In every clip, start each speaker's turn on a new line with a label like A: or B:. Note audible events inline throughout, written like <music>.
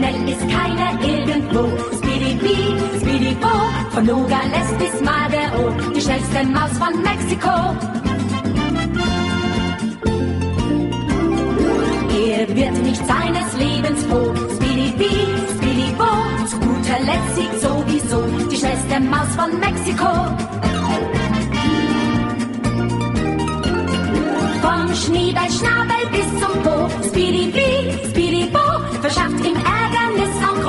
A: schnell ist keiner irgendwo. Speedy Speedy Bo, von Nogales bis Madero, die schnellste Maus von Mexiko. Er wird nicht seines Lebens froh. Speedy Speedy Bo, zu guter Letzt siegt sowieso die schnellste Maus von Mexiko. Vom Schniebelschnabel bis zum Po, Speedy Speedy Bo, verschafft ihm Ärgernis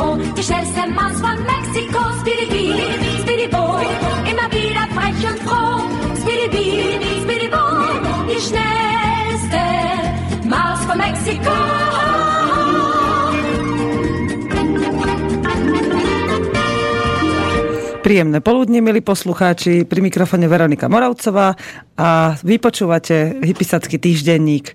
A: gros. Die schnellste Maus von Mexiko, Speedy Bee, Speedy Bo, immer wieder frech und froh. Speedy Bee, Speedy Bo, die schnellste Maus von Mexiko.
B: Príjemné poludne, milí poslucháči, pri mikrofone Veronika Moravcová a vypočúvate Hypisacký týždenník.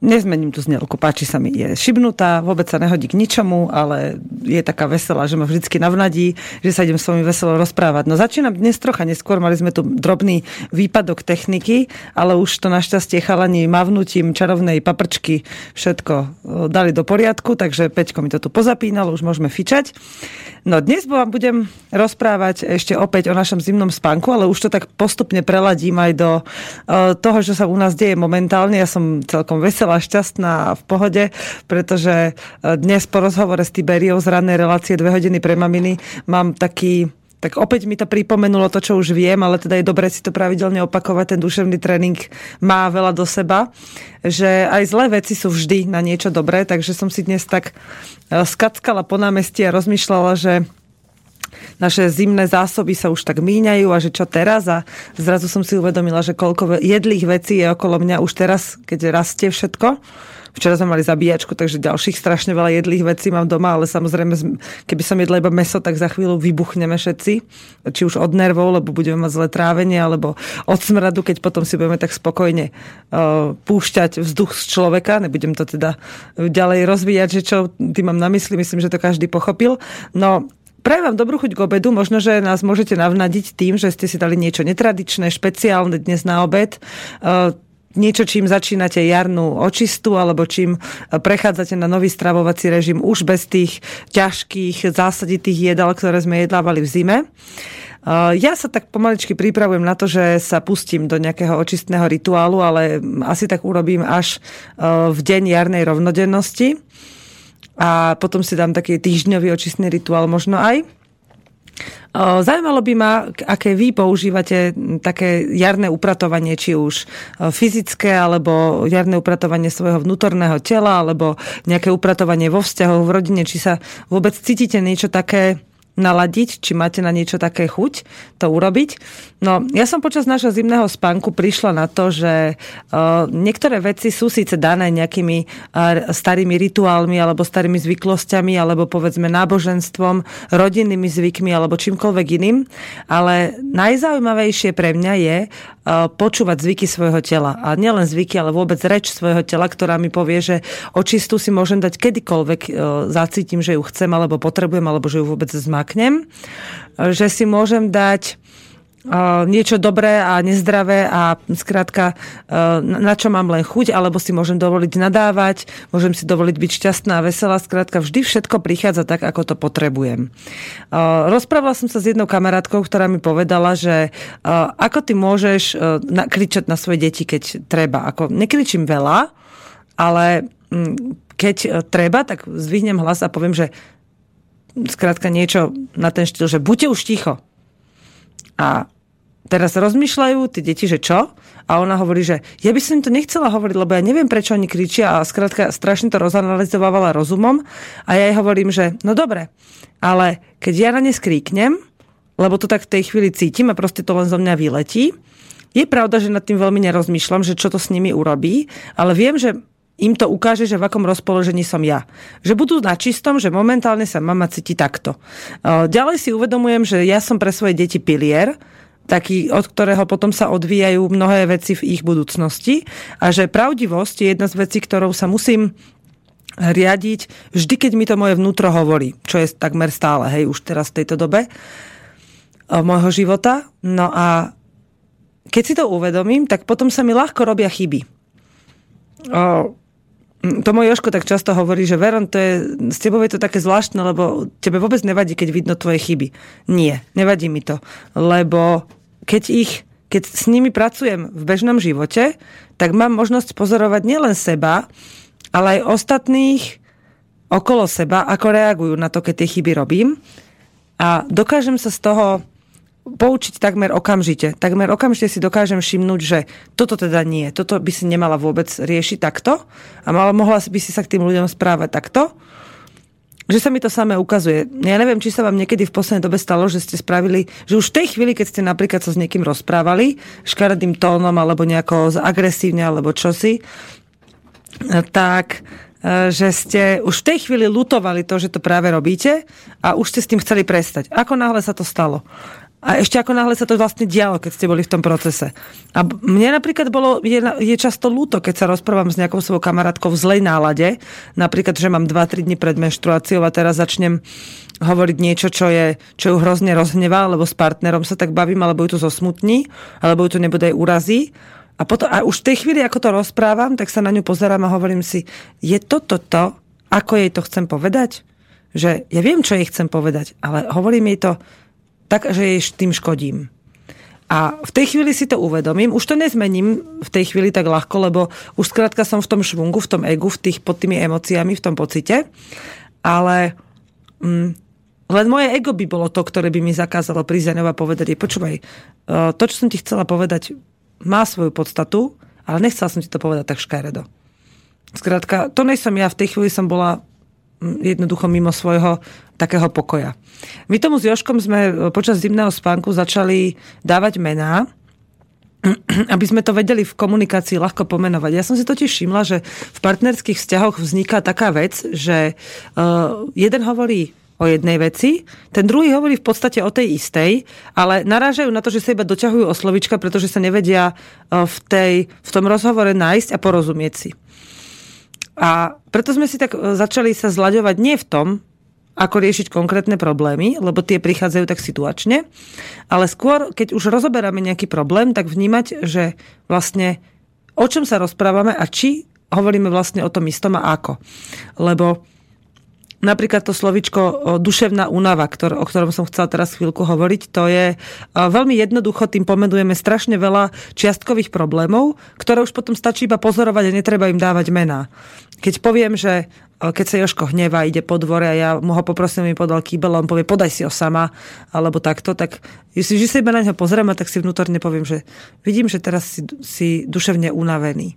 B: Nezmením tu znelku, páči sa mi, je šibnutá, vôbec sa nehodí k ničomu, ale je taká veselá, že ma vždycky navnadí, že sa idem s vami veselo rozprávať. No začínam dnes trocha neskôr, mali sme tu drobný výpadok techniky, ale už to našťastie chalani mavnutím čarovnej paprčky všetko dali do poriadku, takže Peťko mi to tu pozapínalo, už môžeme fičať. No dnes vám budem rozprávať ešte opäť o našom zimnom spánku, ale už to tak postupne preladím aj do toho, čo sa u nás deje momentálne. Ja som celkom veselá, šťastná a v pohode, pretože dnes po rozhovore s Tiberiou z rannej relácie 2 hodiny pre maminy mám taký tak opäť mi to pripomenulo to, čo už viem, ale teda je dobre si to pravidelne opakovať. Ten duševný tréning má veľa do seba, že aj zlé veci sú vždy na niečo dobré, takže som si dnes tak e, skackala po námestí a rozmýšľala, že naše zimné zásoby sa už tak míňajú a že čo teraz a zrazu som si uvedomila, že koľko jedlých vecí je okolo mňa už teraz, keď rastie všetko Včera sme mali zabíjačku, takže ďalších strašne veľa jedlých vecí mám doma, ale samozrejme, keby som jedla iba meso, tak za chvíľu vybuchneme všetci. Či už od nervov, lebo budeme mať zlé trávenie, alebo od smradu, keď potom si budeme tak spokojne uh, púšťať vzduch z človeka. Nebudem to teda ďalej rozvíjať, že čo tým mám na mysli. Myslím, že to každý pochopil. No, Prajem vám dobrú chuť k obedu. Možno, že nás môžete navnadiť tým, že ste si dali niečo netradičné, špeciálne dnes na obed. Uh, niečo, čím začínate jarnú očistu alebo čím prechádzate na nový stravovací režim už bez tých ťažkých zásaditých jedál, ktoré sme jedlávali v zime. Ja sa tak pomaličky pripravujem na to, že sa pustím do nejakého očistného rituálu, ale asi tak urobím až v deň jarnej rovnodennosti. A potom si dám taký týždňový očistný rituál možno aj. Zajímalo by ma, aké vy používate také jarné upratovanie, či už fyzické, alebo jarné upratovanie svojho vnútorného tela, alebo nejaké upratovanie vo vzťahoch, v rodine, či sa vôbec cítite niečo také naladiť, či máte na niečo také chuť to urobiť. No, ja som počas nášho zimného spánku prišla na to, že uh, niektoré veci sú síce dané nejakými uh, starými rituálmi alebo starými zvyklosťami alebo povedzme náboženstvom, rodinnými zvykmi alebo čímkoľvek iným, ale najzaujímavejšie pre mňa je uh, počúvať zvyky svojho tela. A nielen zvyky, ale vôbec reč svojho tela, ktorá mi povie, že očistu si môžem dať kedykoľvek uh, zacítim, že ju chcem alebo potrebujem, alebo že ju vôbec zmak zlaknem, že si môžem dať niečo dobré a nezdravé a skrátka na čo mám len chuť, alebo si môžem dovoliť nadávať, môžem si dovoliť byť šťastná a veselá, skrátka vždy všetko prichádza tak, ako to potrebujem. Rozprávala som sa s jednou kamarátkou, ktorá mi povedala, že ako ty môžeš kričať na svoje deti, keď treba. Ako, nekričím veľa, ale keď treba, tak zvihnem hlas a poviem, že skrátka niečo na ten štýl, že buďte už ticho. A teraz rozmýšľajú tie deti, že čo? A ona hovorí, že ja by som im to nechcela hovoriť, lebo ja neviem, prečo oni kričia a skrátka strašne to rozanalizovala rozumom. A ja jej hovorím, že no dobre, ale keď ja na ne skríknem, lebo to tak v tej chvíli cítim a proste to len zo mňa vyletí, je pravda, že nad tým veľmi nerozmýšľam, že čo to s nimi urobí, ale viem, že im to ukáže, že v akom rozpoložení som ja. Že budú na čistom, že momentálne sa mama cíti takto. Ďalej si uvedomujem, že ja som pre svoje deti pilier, taký, od ktorého potom sa odvíjajú mnohé veci v ich budúcnosti a že pravdivosť je jedna z vecí, ktorou sa musím riadiť vždy, keď mi to moje vnútro hovorí, čo je takmer stále, hej, už teraz v tejto dobe môjho života. No a keď si to uvedomím, tak potom sa mi ľahko robia chyby Mm, to môj Joško tak často hovorí, že Veron, to je, s tebou je to také zvláštne, lebo tebe vôbec nevadí, keď vidno tvoje chyby. Nie, nevadí mi to. Lebo keď ich keď s nimi pracujem v bežnom živote, tak mám možnosť pozorovať nielen seba, ale aj ostatných okolo seba, ako reagujú na to, keď tie chyby robím. A dokážem sa z toho poučiť takmer okamžite. Takmer okamžite si dokážem všimnúť, že toto teda nie, toto by si nemala vôbec riešiť takto a mala, mohla by si sa k tým ľuďom správať takto. Že sa mi to samé ukazuje. Ja neviem, či sa vám niekedy v poslednej dobe stalo, že ste spravili, že už v tej chvíli, keď ste napríklad sa s niekým rozprávali, škaredým tónom alebo nejako agresívne alebo čosi, tak e, že ste už v tej chvíli lutovali to, že to práve robíte a už ste s tým chceli prestať. Ako náhle sa to stalo? A ešte ako náhle sa to vlastne dialo, keď ste boli v tom procese. A mne napríklad bolo, je, je často ľúto, keď sa rozprávam s nejakou svojou kamarátkou v zlej nálade, napríklad, že mám 2-3 dní pred menštruáciou a teraz začnem hovoriť niečo, čo, je, čo ju hrozne rozhnevá, lebo s partnerom sa tak bavím, alebo ju to zosmutní, alebo ju to nebude aj urazí. A, potom, a už v tej chvíli, ako to rozprávam, tak sa na ňu pozerám a hovorím si, je toto to, ako jej to chcem povedať? Že ja viem, čo jej chcem povedať, ale hovorím jej to tak, že jej tým škodím. A v tej chvíli si to uvedomím, už to nezmením v tej chvíli tak ľahko, lebo už skrátka som v tom švungu, v tom egu, v tých, pod tými emóciami, v tom pocite. Ale mm, len moje ego by bolo to, ktoré by mi zakázalo prísť a povedať, počúvaj, e, to, čo som ti chcela povedať, má svoju podstatu, ale nechcela som ti to povedať tak škaredo. Skrátka, to nejsem ja, v tej chvíli som bola jednoducho mimo svojho takého pokoja. My tomu s Joškom sme e, počas zimného spánku začali dávať mená, <clears throat> aby sme to vedeli v komunikácii ľahko pomenovať. Ja som si totiž všimla, že v partnerských vzťahoch vzniká taká vec, že uh, jeden hovorí o jednej veci, ten druhý hovorí v podstate o tej istej, ale narážajú na to, že sa iba doťahujú o slovička, pretože sa nevedia uh, v, tej, v tom rozhovore nájsť a porozumieť si. A preto sme si tak e, začali sa zľaďovať nie v tom, ako riešiť konkrétne problémy, lebo tie prichádzajú tak situačne, ale skôr, keď už rozoberáme nejaký problém, tak vnímať, že vlastne o čom sa rozprávame a či hovoríme vlastne o tom istom a ako. Lebo Napríklad to slovičko duševná únava, ktor- o ktorom som chcela teraz chvíľku hovoriť, to je veľmi jednoducho, tým pomenujeme strašne veľa čiastkových problémov, ktoré už potom stačí iba pozorovať a netreba im dávať mená. Keď poviem, že keď sa Joško hneva, ide po dvore a ja mu ho poprosím, mi podal kýbel a on povie, podaj si ho sama, alebo takto, tak že sa iba na neho pozriem tak si vnútorne poviem, že vidím, že teraz si, si duševne unavený.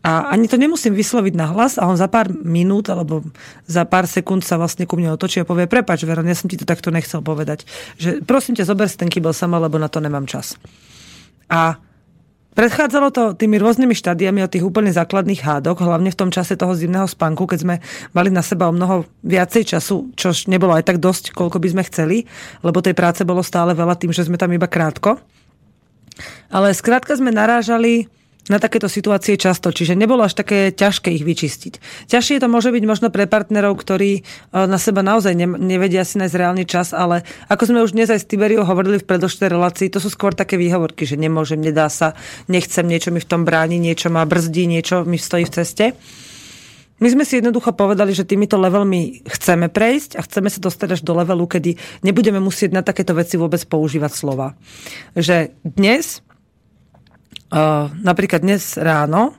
B: A ani to nemusím vysloviť na hlas a on za pár minút alebo za pár sekúnd sa vlastne ku mne otočí a povie, prepač Veron, ja som ti to takto nechcel povedať. Že prosím ťa, zober si ten kýbel sama, lebo na to nemám čas. A Predchádzalo to tými rôznymi štádiami od tých úplne základných hádok, hlavne v tom čase toho zimného spánku, keď sme mali na seba o mnoho viacej času, čo nebolo aj tak dosť, koľko by sme chceli, lebo tej práce bolo stále veľa tým, že sme tam iba krátko. Ale skrátka sme narážali na takéto situácie často, čiže nebolo až také ťažké ich vyčistiť. Ťažšie to môže byť možno pre partnerov, ktorí e, na seba naozaj nevedia si nájsť reálny čas, ale ako sme už dnes aj s Tiberiou hovorili v predošlej relácii, to sú skôr také výhovorky, že nemôžem, nedá sa, nechcem, niečo mi v tom bráni, niečo ma brzdí, niečo mi stojí v ceste. My sme si jednoducho povedali, že týmito levelmi chceme prejsť a chceme sa dostať až do levelu, kedy nebudeme musieť na takéto veci vôbec používať slova. Že dnes Uh, napríklad dnes ráno,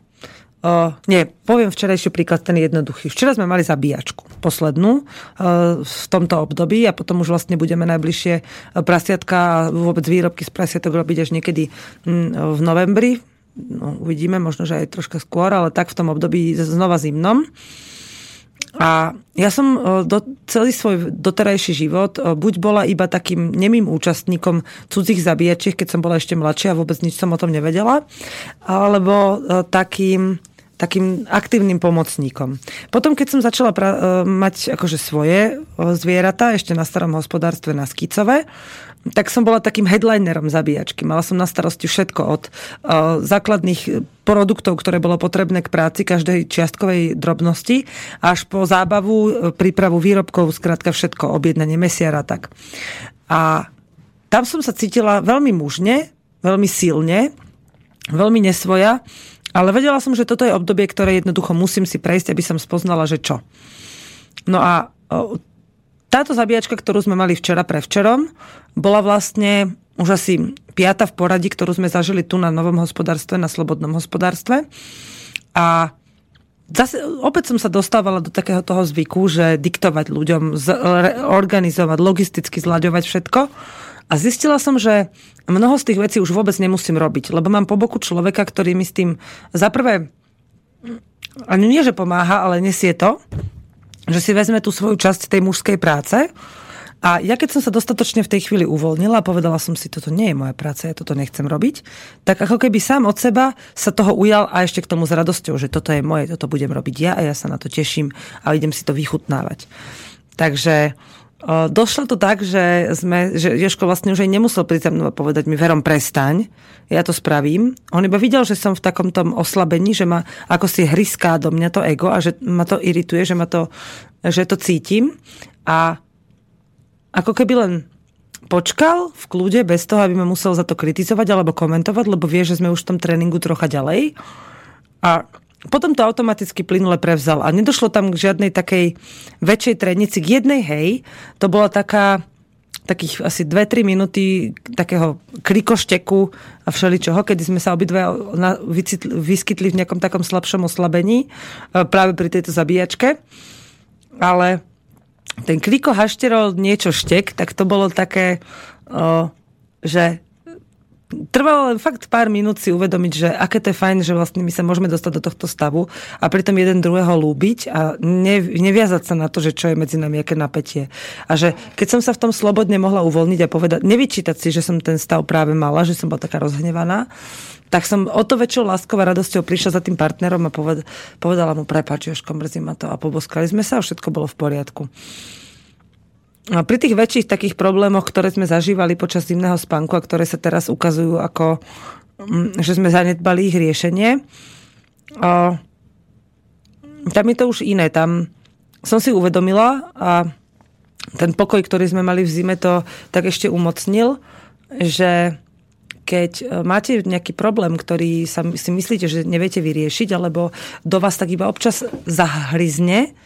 B: uh, nie, poviem včerajší príklad, ten jednoduchý. Včera sme mali zabíjačku, poslednú uh, v tomto období a potom už vlastne budeme najbližšie prasiatka a vôbec výrobky z prasiatok robiť až niekedy mm, v novembri. No, uvidíme, možno, že aj troška skôr, ale tak v tom období znova zimnom. A ja som e, do, celý svoj doterajší život e, buď bola iba takým nemým účastníkom cudzích zabíjačiek, keď som bola ešte mladšia a vôbec nič som o tom nevedela, alebo e, takým takým aktívnym pomocníkom. Potom, keď som začala pra- mať akože svoje zvieratá, ešte na starom hospodárstve na Skicove, tak som bola takým headlinerom zabíjačky. Mala som na starosti všetko od uh, základných produktov, ktoré bolo potrebné k práci každej čiastkovej drobnosti, až po zábavu, e, prípravu výrobkov, skrátka všetko, objednanie mesiara tak. A tam som sa cítila veľmi mužne, veľmi silne, veľmi nesvoja Ale vedela som, že toto je obdobie, ktoré jednoducho musím si prejsť, aby som spoznala, že čo. No a táto zabíjačka, ktorú sme mali včera pre včerom, bola vlastne už asi piata v poradí, ktorú sme zažili tu na Novom hospodárstve, na Slobodnom hospodárstve. A zase, opäť som sa dostávala do takého toho zvyku, že diktovať ľuďom, organizovať, logisticky zľaďovať všetko. A zistila som, že mnoho z tých vecí už vôbec nemusím robiť, lebo mám po boku človeka, ktorý mi s tým zaprvé ani nie, že pomáha, ale nesie to, že si vezme tú svoju časť tej mužskej práce a ja keď som sa dostatočne v tej chvíli uvoľnila a povedala som si, toto nie je moja práca, ja toto nechcem robiť, tak ako keby sám od seba sa toho ujal a ešte k tomu s radosťou, že toto je moje, toto budem robiť ja a ja sa na to teším a idem si to vychutnávať. Takže došlo to tak, že, sme, že Ješko vlastne už aj nemusel prísť za mnou a povedať mi, Verom, prestaň, ja to spravím. On iba videl, že som v takom tom oslabení, že ma ako si hryská do mňa to ego a že ma to irituje, že, ma to, že to cítim. A ako keby len počkal v kľude bez toho, aby ma musel za to kritizovať alebo komentovať, lebo vie, že sme už v tom tréningu trocha ďalej. A potom to automaticky plynule prevzal. A nedošlo tam k žiadnej takej väčšej trénici. K jednej, hej, to bola taká takých asi 2-3 minúty takého krikošteku a všeličoho, kedy sme sa obidve vyskytli v nejakom takom slabšom oslabení e, práve pri tejto zabíjačke. Ale ten Kliko hašterol niečo štek, tak to bolo také, že trvalo len fakt pár minút si uvedomiť, že aké to je fajn, že vlastne my sa môžeme dostať do tohto stavu a pritom jeden druhého lúbiť a ne, neviazať sa na to, že čo je medzi nami, aké napätie. A že keď som sa v tom slobodne mohla uvoľniť a povedať, nevyčítať si, že som ten stav práve mala, že som bola taká rozhnevaná, tak som o to väčšou láskou a radosťou prišla za tým partnerom a poved, povedala mu, prepáč, Jožko, mrzí ma to a poboskali sme sa a všetko bolo v poriadku. Pri tých väčších takých problémoch, ktoré sme zažívali počas zimného spánku a ktoré sa teraz ukazujú ako, mm, že sme zanedbali ich riešenie, tam je to už iné. Tam som si uvedomila a ten pokoj, ktorý sme mali v zime, to tak ešte umocnil, že keď e, máte nejaký problém, ktorý si myslíte, že neviete vyriešiť, alebo do vás tak iba občas zahryzne,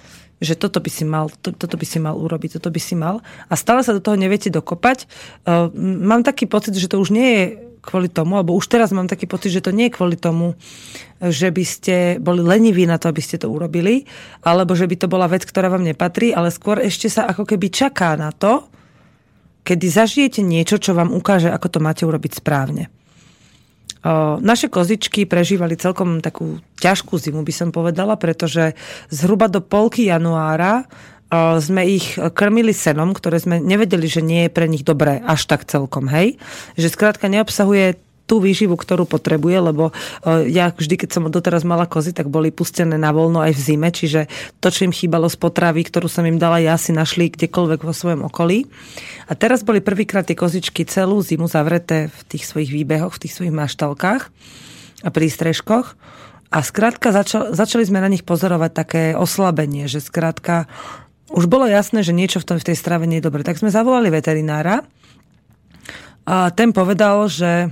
B: že toto by si mal, to, toto by si mal urobiť, toto by si mal a stále sa do toho neviete dokopať. Uh, mám taký pocit, že to už nie je kvôli tomu, alebo už teraz mám taký pocit, že to nie je kvôli tomu, že by ste boli leniví na to, aby ste to urobili, alebo že by to bola vec, ktorá vám nepatrí, ale skôr ešte sa ako keby čaká na to, kedy zažijete niečo, čo vám ukáže, ako to máte urobiť správne. Naše kozičky prežívali celkom takú ťažkú zimu, by som povedala, pretože zhruba do polky januára sme ich krmili senom, ktoré sme nevedeli, že nie je pre nich dobré až tak celkom, hej? Že skrátka neobsahuje tú výživu, ktorú potrebuje, lebo e, ja vždy, keď som doteraz mala kozy, tak boli pustené na voľno aj v zime, čiže to, čo im chýbalo z potravy, ktorú som im dala, ja si našli kdekoľvek vo svojom okolí. A teraz boli prvýkrát tie kozičky celú zimu zavreté v tých svojich výbehoch, v tých svojich maštalkách a prístrežkoch. A skrátka začal, začali sme na nich pozorovať také oslabenie, že skrátka už bolo jasné, že niečo v, tom, v tej strave nie je dobre. Tak sme zavolali veterinára a ten povedal, že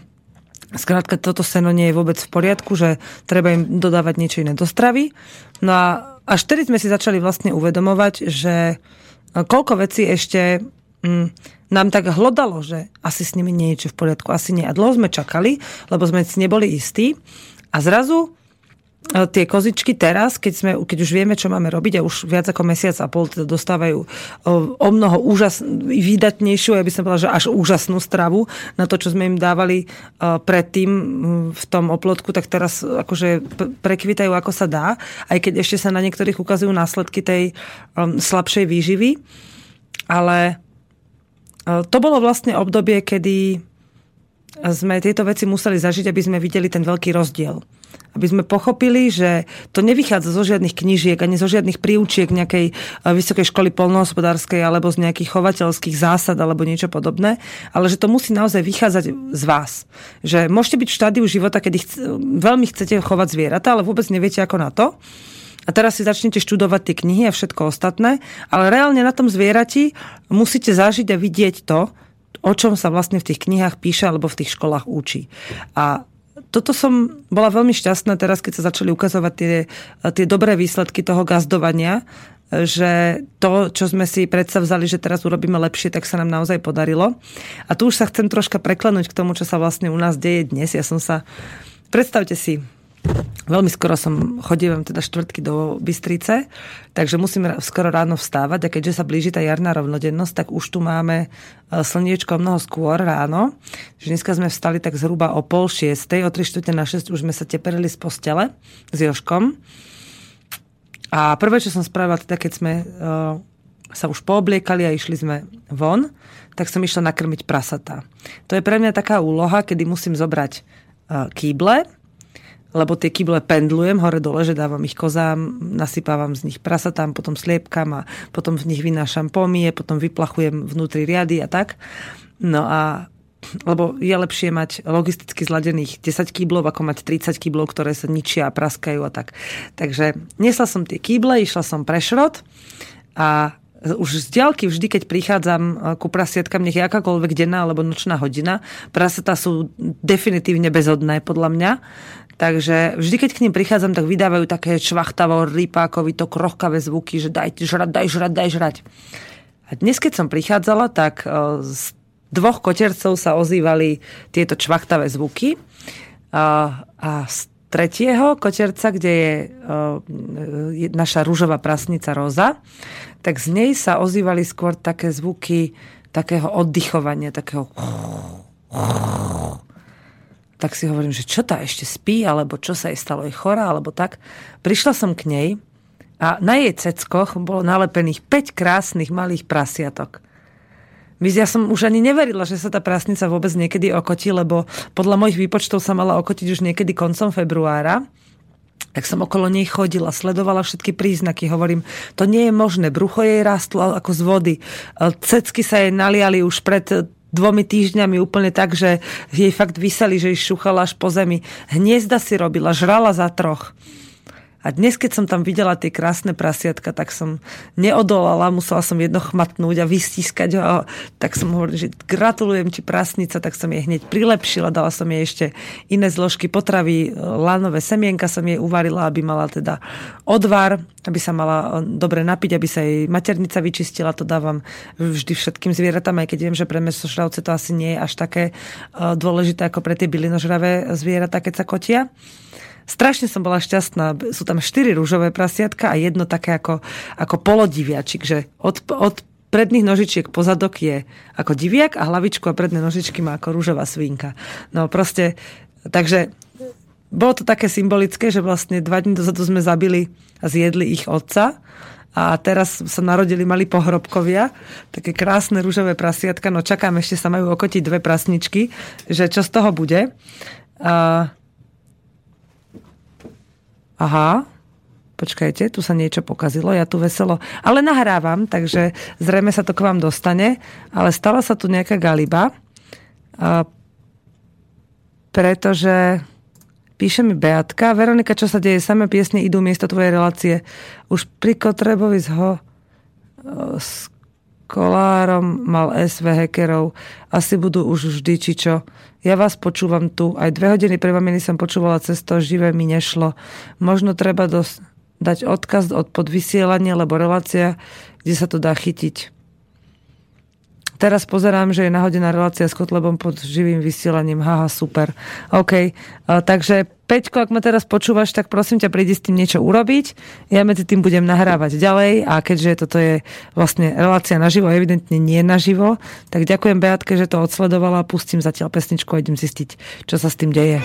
B: Skrátka, toto seno nie je vôbec v poriadku, že treba im dodávať niečo iné do stravy. No a až tedy sme si začali vlastne uvedomovať, že e, koľko vecí ešte mm, nám tak hlodalo, že asi s nimi nie je v poriadku, asi nie. A dlho sme čakali, lebo sme si neboli istí. A zrazu tie kozičky teraz, keď, sme, keď už vieme, čo máme robiť a už viac ako mesiac a pol teda dostávajú e, o mnoho úžas, výdatnejšiu, ja by som povedala, že až úžasnú stravu na to, čo sme im dávali e, predtým v tom oplotku, tak teraz akože prekvitajú, ako sa dá, aj keď ešte sa na niektorých ukazujú následky tej slabšej výživy. Ale to bolo vlastne obdobie, kedy sme tieto veci museli zažiť, aby sme videli ten veľký rozdiel aby sme pochopili, že to nevychádza zo žiadnych knížiek ani zo žiadnych príučiek nejakej e, vysokej školy polnohospodárskej alebo z nejakých chovateľských zásad alebo niečo podobné, ale že to musí naozaj vychádzať z vás. Že môžete byť v štádiu života, kedy chc- veľmi chcete chovať zvieratá, ale vôbec neviete ako na to. A teraz si začnete študovať tie knihy a všetko ostatné, ale reálne na tom zvierati musíte zažiť a vidieť to, o čom sa vlastne v tých knihách píše alebo v tých školách učí. A toto som bola veľmi šťastná teraz, keď sa začali ukazovať tie, tie dobré výsledky toho gazdovania, že to, čo sme si predstavzali, že teraz urobíme lepšie, tak sa nám naozaj podarilo. A tu už sa chcem troška preklenúť k tomu, čo sa vlastne u nás deje dnes. Ja som sa... Predstavte si, Veľmi skoro som chodívam teda štvrtky do Bystrice, takže musím skoro ráno vstávať a keďže sa blíži tá jarná rovnodennosť, tak už tu máme e, slniečko mnoho skôr ráno. Že dneska sme vstali tak zhruba o pol šiestej, o tri štvrte na šesť už sme sa teperili z postele s Joškom. A prvé, čo som spravila, teda keď sme uh, sa už poobliekali a išli sme von, tak som išla nakrmiť prasatá. To je pre mňa taká úloha, kedy musím zobrať uh, kýble, lebo tie kyble pendlujem hore-dole, že dávam ich kozám, nasypávam z nich prasatám, potom sliepkam a potom v nich vynášam pomie, potom vyplachujem vnútri riady a tak. No a lebo je lepšie mať logisticky zladených 10 kýblov, ako mať 30 kýblov, ktoré sa ničia a praskajú a tak. Takže nesla som tie kýble, išla som prešrot a už z diaľky vždy, keď prichádzam eh, ku prasietkam, nech je akákoľvek denná alebo nočná hodina, prasatá sú definitívne bezodné podľa mňa. Takže vždy, keď k ním prichádzam, tak vydávajú také čvachtavo, rýpákovi, to krochkavé zvuky, že daj žrať, daj žrať, daj žrať. A dnes, keď som prichádzala, tak eh, z dvoch kotercov sa ozývali tieto čvachtavé zvuky. A, a z tretieho koterca, kde je, je naša rúžová prasnica Roza, tak z nej sa ozývali skôr také zvuky takého oddychovania, takého tak si hovorím, že čo tá ešte spí, alebo čo sa jej stalo, je chorá, alebo tak. Prišla som k nej a na jej ceckoch bolo nalepených 5 krásnych malých prasiatok. Ja som už ani neverila, že sa tá prasnica vôbec niekedy okotí, lebo podľa mojich výpočtov sa mala okotiť už niekedy koncom februára tak som okolo nej chodila, sledovala všetky príznaky, hovorím, to nie je možné, brucho jej rastlo ako z vody, cecky sa jej naliali už pred dvomi týždňami úplne tak, že jej fakt vyseli, že jej šuchala až po zemi. Hniezda si robila, žrala za troch. A dnes, keď som tam videla tie krásne prasiatka, tak som neodolala, musela som jedno chmatnúť a vystískať ho. Tak som hovorila, že gratulujem ti prasnica, tak som jej hneď prilepšila, dala som jej ešte iné zložky potravy, lánové semienka som jej uvarila, aby mala teda odvar, aby sa mala e, dobre napiť, aby sa jej maternica vyčistila, to dávam vždy všetkým zvieratám, aj keď viem, že pre mesošravce to asi nie je až také e, dôležité ako pre tie bylinožravé zvieratá, keď sa kotia. Strašne som bola šťastná. Sú tam štyri rúžové prasiatka a jedno také ako, ako polodiviačik, že od, od predných nožičiek pozadok je ako diviak a hlavičku a predné nožičky má ako rúžová svinka. No proste, takže bolo to také symbolické, že vlastne dva dní dozadu sme zabili a zjedli ich otca a teraz sa narodili mali pohrobkovia, také krásne rúžové prasiatka, no čakám, ešte sa majú okotiť dve prasničky, že čo z toho bude. A aha, počkajte, tu sa niečo pokazilo, ja tu veselo, ale nahrávam, takže zrejme sa to k vám dostane, ale stala sa tu nejaká galiba, pretože píše mi Beatka, Veronika, čo sa deje, samé piesne idú miesto tvojej relácie. Už pri Kotrebovi z ho s kolárom mal SV hackerov. Asi budú už vždy, či čo. Ja vás počúvam tu. Aj dve hodiny pre maminy som počúvala cez to, živé mi nešlo. Možno treba dos- dať odkaz od podvysielania, lebo relácia, kde sa to dá chytiť. Teraz pozerám, že je nahodená relácia s Kotlebom pod živým vysielaním. Haha, super. OK. takže Peťko, ak ma teraz počúvaš, tak prosím ťa, prídi s tým niečo urobiť. Ja medzi tým budem nahrávať ďalej a keďže toto je vlastne relácia naživo, evidentne nie naživo, tak ďakujem Beatke, že to odsledovala. Pustím zatiaľ pesničku a idem zistiť, čo sa s tým deje.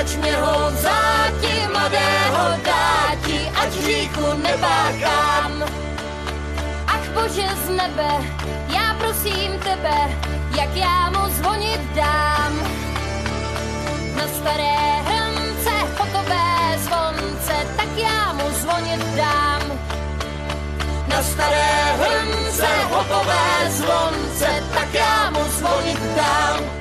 C: Mě ho vzáti mladého dáti, ať říchu nepáchám. Ach bože z nebe, já prosím tebe, jak já mu zvonit dám. Na staré hrnce hotové zvonce, tak já mu zvonit dám. na staré hrnce hotové zvonce, tak já mu zvonit dám.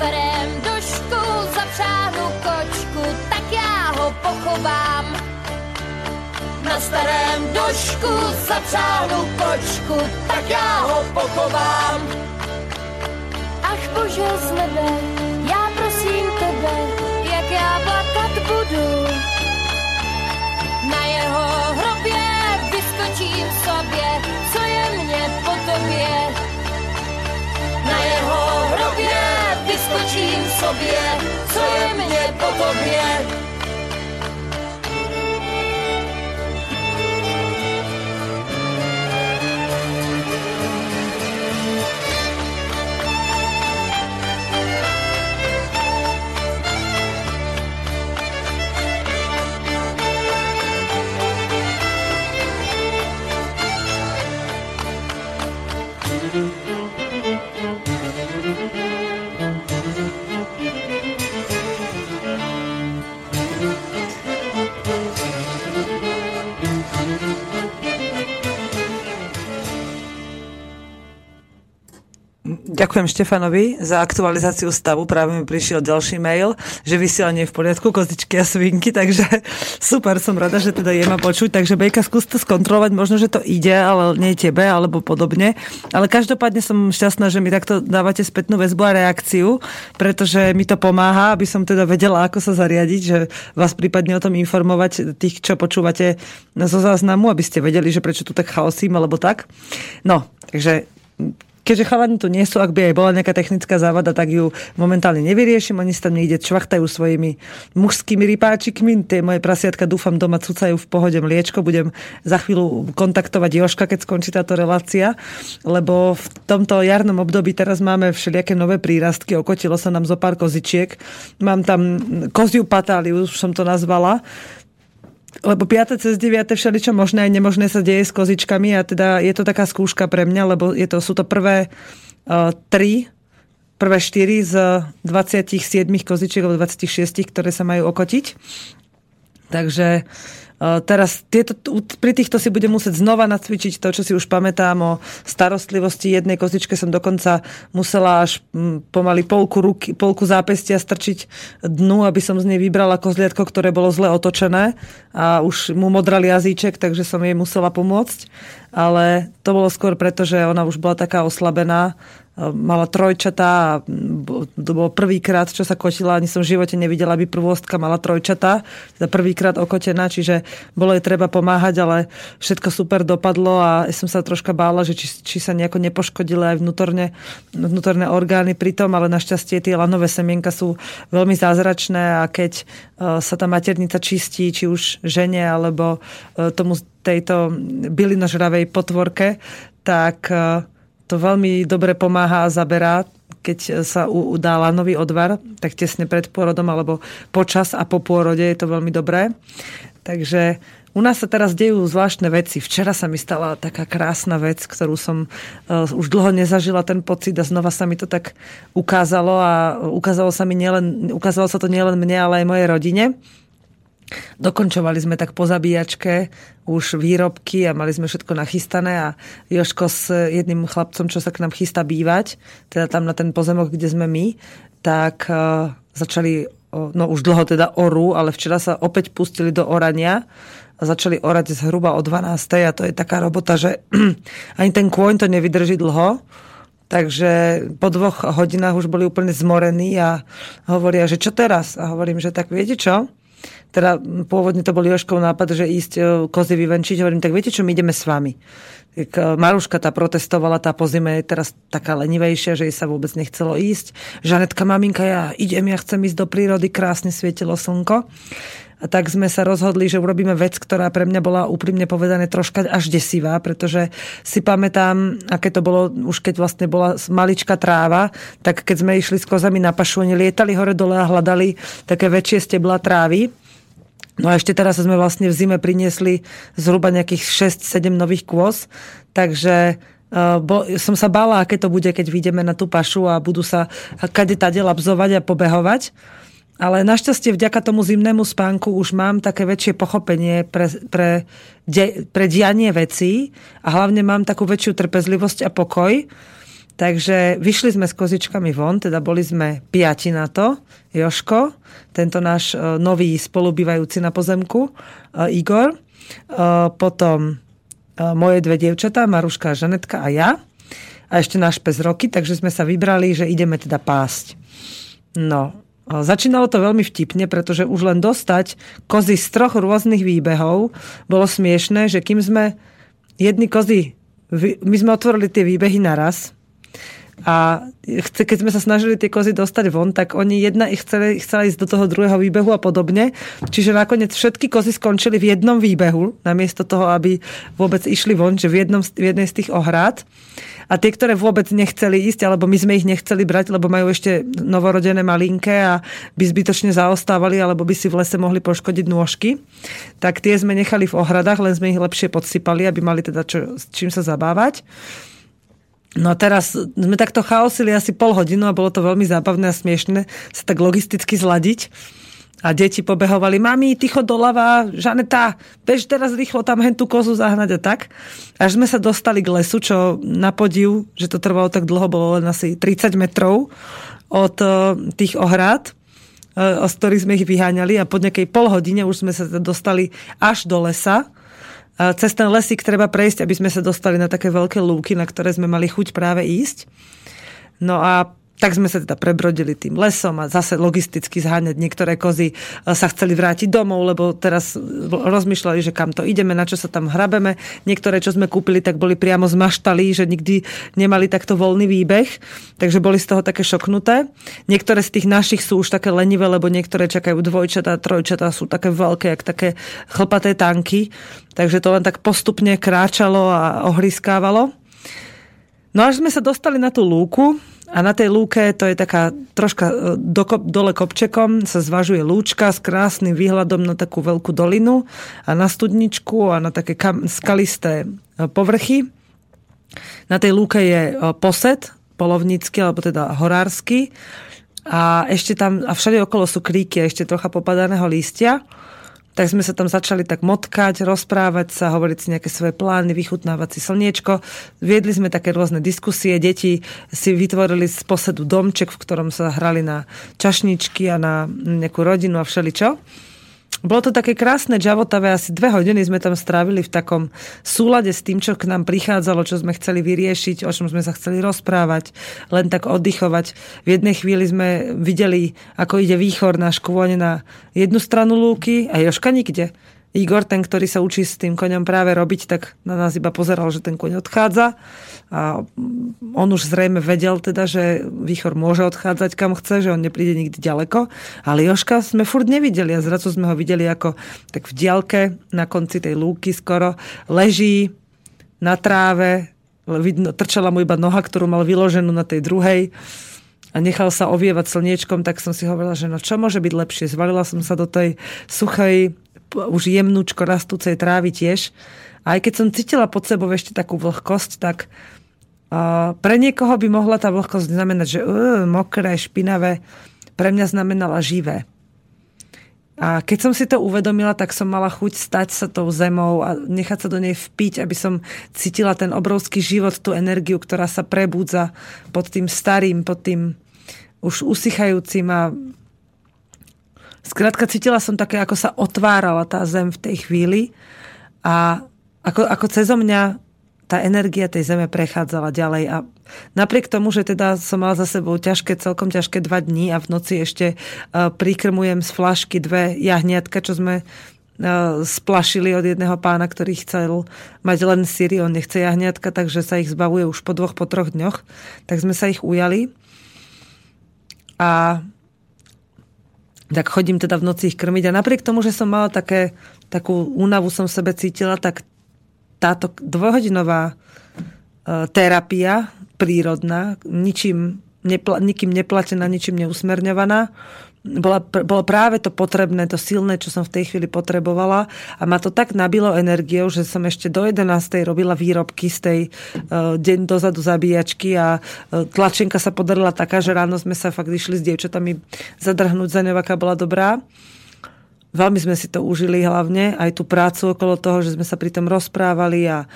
A: Starém došku zapřáhnu kočku, tak já ho pochovám.
C: Na starém došku zapřáhnu kočku, tak já ho pochovám.
A: Ach bože z nebe, já prosím tebe, jak já plakat budu. Na jeho hrobě vyskočím sobě, co je mě po tobě.
C: Na jeho hrobě vyskočím sobě, co je mě po tobě.
B: Ďakujem Štefanovi za aktualizáciu stavu. Práve mi prišiel ďalší mail, že vysielanie je v poriadku, kozičky a svinky, takže <laughs> super, som rada, že teda je ma počuť. Takže Bejka, skús to skontrolovať, možno, že to ide, ale nie tebe, alebo podobne. Ale každopádne som šťastná, že mi takto dávate spätnú väzbu a reakciu, pretože mi to pomáha, aby som teda vedela, ako sa zariadiť, že vás prípadne o tom informovať tých, čo počúvate zo záznamu, aby ste vedeli, že prečo tu tak chaosím, alebo tak. No, takže keďže chalani tu nie sú, ak by aj bola nejaká technická závada, tak ju momentálne nevyriešim. Oni sa tam niekde čvachtajú svojimi mužskými rypáčikmi. Tie moje prasiatka dúfam doma cucajú v pohode mliečko. Budem za chvíľu kontaktovať Joška, keď skončí táto relácia, lebo v tomto jarnom období teraz máme všelijaké nové prírastky. Okotilo sa nám zo pár kozičiek. Mám tam koziu patáliu, už som to nazvala lebo 5. cez 9. všeličo možné aj nemožné sa deje s kozičkami a teda je to taká skúška pre mňa, lebo je to, sú to prvé uh, tri prvé 4 z 27 kozičiek alebo 26, ktoré sa majú okotiť. Takže Teraz tieto, pri týchto si budem musieť znova nacvičiť to, čo si už pamätám o starostlivosti. Jednej kozičke som dokonca musela až pomaly polku, ruky, polku zápestia strčiť dnu, aby som z nej vybrala kozliatko, ktoré bolo zle otočené a už mu modral jazyček, takže som jej musela pomôcť. Ale to bolo skôr preto, že ona už bola taká oslabená, mala trojčatá a to bolo prvýkrát, čo sa kotila, ani som v živote nevidela, aby prvostka mala trojčatá, teda prvýkrát okotená, čiže bolo jej treba pomáhať, ale všetko super dopadlo a ja som sa troška bála, že či, či sa nejako nepoškodili aj vnútorne, vnútorné orgány pri tom, ale našťastie tie lanové semienka sú veľmi zázračné a keď e, sa tá maternica čistí, či už žene alebo e, tomu tejto bylinožravej potvorke, tak e, to veľmi dobre pomáha a zaberá, keď sa udá lanový odvar, tak tesne pred pôrodom alebo počas a po pôrode je to veľmi dobré. Takže u nás sa teraz dejú zvláštne veci. Včera sa mi stala taká krásna vec, ktorú som uh, už dlho nezažila ten pocit a znova sa mi to tak ukázalo a ukázalo sa, mi nielen, ukázalo sa to nielen mne, ale aj mojej rodine. Dokončovali sme tak po zabíjačke už výrobky a mali sme všetko nachystané a Joško s jedným chlapcom, čo sa k nám chystá bývať, teda tam na ten pozemok, kde sme my, tak uh, začali, uh, no už dlho teda orú, ale včera sa opäť pustili do orania a začali orať zhruba o 12. a to je taká robota, že <clears throat> ani ten kôň to nevydrží dlho. Takže po dvoch hodinách už boli úplne zmorení a hovoria, že čo teraz? A hovorím, že tak viete čo? Teda pôvodne to bol Joškov nápad, že ísť e, kozy vyvenčiť. Hovorím, tak viete čo, my ideme s vami. E, Maruška tá protestovala, tá po zime je teraz taká lenivejšia, že jej sa vôbec nechcelo ísť. Žanetka, maminka, ja idem, ja chcem ísť do prírody, krásne svietilo slnko. Tak sme sa rozhodli, že urobíme vec, ktorá pre mňa bola úprimne povedané troška až desivá, pretože si pamätám, aké to bolo už keď vlastne bola maličká tráva, tak keď sme išli s kozami na pašu, oni lietali hore dole a hľadali také väčšie stebla trávy. No a ešte teraz sme vlastne v zime priniesli zhruba nejakých 6-7 nových kôz, takže Uh, bo, som sa bála, aké to bude, keď vyjdeme na tú pašu a budú sa kade tade labzovať a pobehovať. Ale našťastie vďaka tomu zimnému spánku už mám také väčšie pochopenie pre, pre, de, pre dianie vecí a hlavne mám takú väčšiu trpezlivosť a pokoj. Takže vyšli sme s kozičkami von, teda boli sme piati na to. Joško, tento náš uh, nový spolubývajúci na pozemku, uh, Igor, uh, potom moje dve dievčatá, Maruška Žanetka a ja. A ešte náš pes Roky, takže sme sa vybrali, že ideme teda pásť. No, Začínalo to veľmi vtipne, pretože už len dostať kozy z troch rôznych výbehov bolo smiešné, že kým sme jedni kozy, my sme otvorili tie výbehy naraz a keď sme sa snažili tie kozy dostať von, tak oni jedna ich chceli, chcela ísť do toho druhého výbehu a podobne. Čiže nakoniec všetky kozy skončili v jednom výbehu, namiesto toho, aby vôbec išli von, že v, jednom, v jednej z tých ohrád. A tie, ktoré vôbec nechceli ísť, alebo my sme ich nechceli brať, lebo majú ešte novorodené malinké a by zbytočne zaostávali, alebo by si v lese mohli poškodiť nôžky, tak tie sme nechali v ohradách, len sme ich lepšie podsypali, aby mali teda čo, s čím sa zabávať. No a teraz sme takto chaosili asi pol hodinu a bolo to veľmi zábavné a smiešne sa tak logisticky zladiť a deti pobehovali, mami, ticho doľava, Žaneta, bež teraz rýchlo tam hen tú kozu zahnať a tak. Až sme sa dostali k lesu, čo na podiv, že to trvalo tak dlho, bolo len asi 30 metrov od e, tých ohrad, e, z ktorých sme ich vyháňali a po nejakej pol hodine už sme sa dostali až do lesa. Cez ten lesík treba prejsť, aby sme sa dostali na také veľké lúky, na ktoré sme mali chuť práve ísť. No a tak sme sa teda prebrodili tým lesom a zase logisticky zháňať. Niektoré kozy e, sa chceli vrátiť domov, lebo teraz rozmýšľali, že kam to ideme, na čo sa tam hrabeme. Niektoré, čo sme kúpili, tak boli priamo zmaštali, že nikdy nemali takto voľný výbeh, takže boli z toho také šoknuté. Niektoré z tých našich sú už také lenivé, lebo niektoré čakajú dvojčatá, trojčatá, sú také veľké, jak také chlpaté tanky. Takže to len tak postupne kráčalo a ohryskávalo. No až sme sa dostali na tú lúku, a na tej lúke, to je taká troška e, do, dole kopčekom, sa zvažuje lúčka s krásnym výhľadom na takú veľkú dolinu a na studničku a na také kam, skalisté e, povrchy. Na tej lúke je e, posed, polovnícky, alebo teda horársky. A ešte tam, a všade okolo sú kríky, ešte trocha popadaného lístia tak sme sa tam začali tak motkať, rozprávať sa, hovoriť si nejaké svoje plány, vychutnávať si slniečko. Viedli sme také rôzne diskusie, deti si vytvorili z posedu domček, v ktorom sa hrali na čašničky a na nejakú rodinu a všeličo. Bolo to také krásne, džavotavé, asi dve hodiny sme tam strávili v takom súlade s tým, čo k nám prichádzalo, čo sme chceli vyriešiť, o čom sme sa chceli rozprávať, len tak oddychovať. V jednej chvíli sme videli, ako ide výchor na škône na jednu stranu lúky a Joška nikde. Igor, ten, ktorý sa učí s tým koňom práve robiť, tak na nás iba pozeral, že ten koň odchádza. A on už zrejme vedel teda, že výchor môže odchádzať kam chce, že on nepríde nikdy ďaleko. Ale Joška sme furt nevideli a zrazu sme ho videli ako tak v diaľke na konci tej lúky skoro leží na tráve, vidno, trčala mu iba noha, ktorú mal vyloženú na tej druhej a nechal sa ovievať slniečkom, tak som si hovorila, že no čo môže byť lepšie. Zvalila som sa do tej suchej už jemnúčko rastúcej trávy tiež. A aj keď som cítila pod sebou ešte takú vlhkosť, tak uh, pre niekoho by mohla tá vlhkosť znamenať, že uh, mokré, špinavé, pre mňa znamenala živé. A keď som si to uvedomila, tak som mala chuť stať sa tou zemou a nechať sa do nej vpiť, aby som cítila ten obrovský život, tú energiu, ktorá sa prebúdza pod tým starým, pod tým už usychajúcim a Skrátka cítila som také, ako sa otvárala tá zem v tej chvíli a ako, ako cezo mňa tá energia tej zeme prechádzala ďalej a napriek tomu, že teda som mala za sebou ťažké, celkom ťažké dva dní a v noci ešte uh, prikrmujem z flašky dve jahniatka, čo sme uh, splašili od jedného pána, ktorý chcel mať len síry, on nechce jahniatka, takže sa ich zbavuje už po dvoch, po troch dňoch. Tak sme sa ich ujali. A tak chodím teda v noci ich krmiť. A napriek tomu, že som mala také, takú únavu som v sebe cítila, tak táto dvojhodinová e, terapia prírodná, ničím, nepla, nikým neplatená, ničím neusmerňovaná, bola, bolo práve to potrebné, to silné, čo som v tej chvíli potrebovala a ma to tak nabilo energiou, že som ešte do 11. robila výrobky z tej uh, deň dozadu zabíjačky a uh, tlačenka sa podarila taká, že ráno sme sa fakt išli s dievčatami zadrhnúť za ňou, aká bola dobrá. Veľmi sme si to užili hlavne, aj tú prácu okolo toho, že sme sa pri tom rozprávali a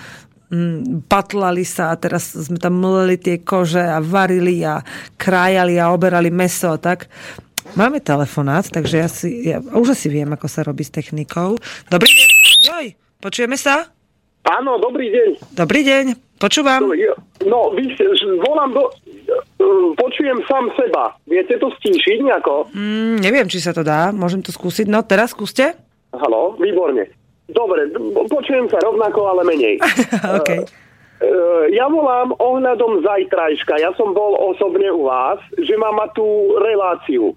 B: mm, patlali sa a teraz sme tam mleli tie kože a varili a krájali a oberali meso a tak. Máme telefonát, takže ja, si, ja už asi viem, ako sa robí s technikou. Dobrý deň. Joj, počujeme sa?
D: Áno, dobrý deň.
B: Dobrý deň, počúvam.
D: No, vy, volám do... Počujem sám seba. Viete to stíšiť nejako?
B: Mm, neviem, či sa to dá. Môžem to skúsiť. No, teraz skúste.
D: Halo, výborne. Dobre, počujem sa rovnako, ale menej. <laughs>
B: okay.
D: Ja volám ohľadom zajtrajška. Ja som bol osobne u vás, že mám tú reláciu.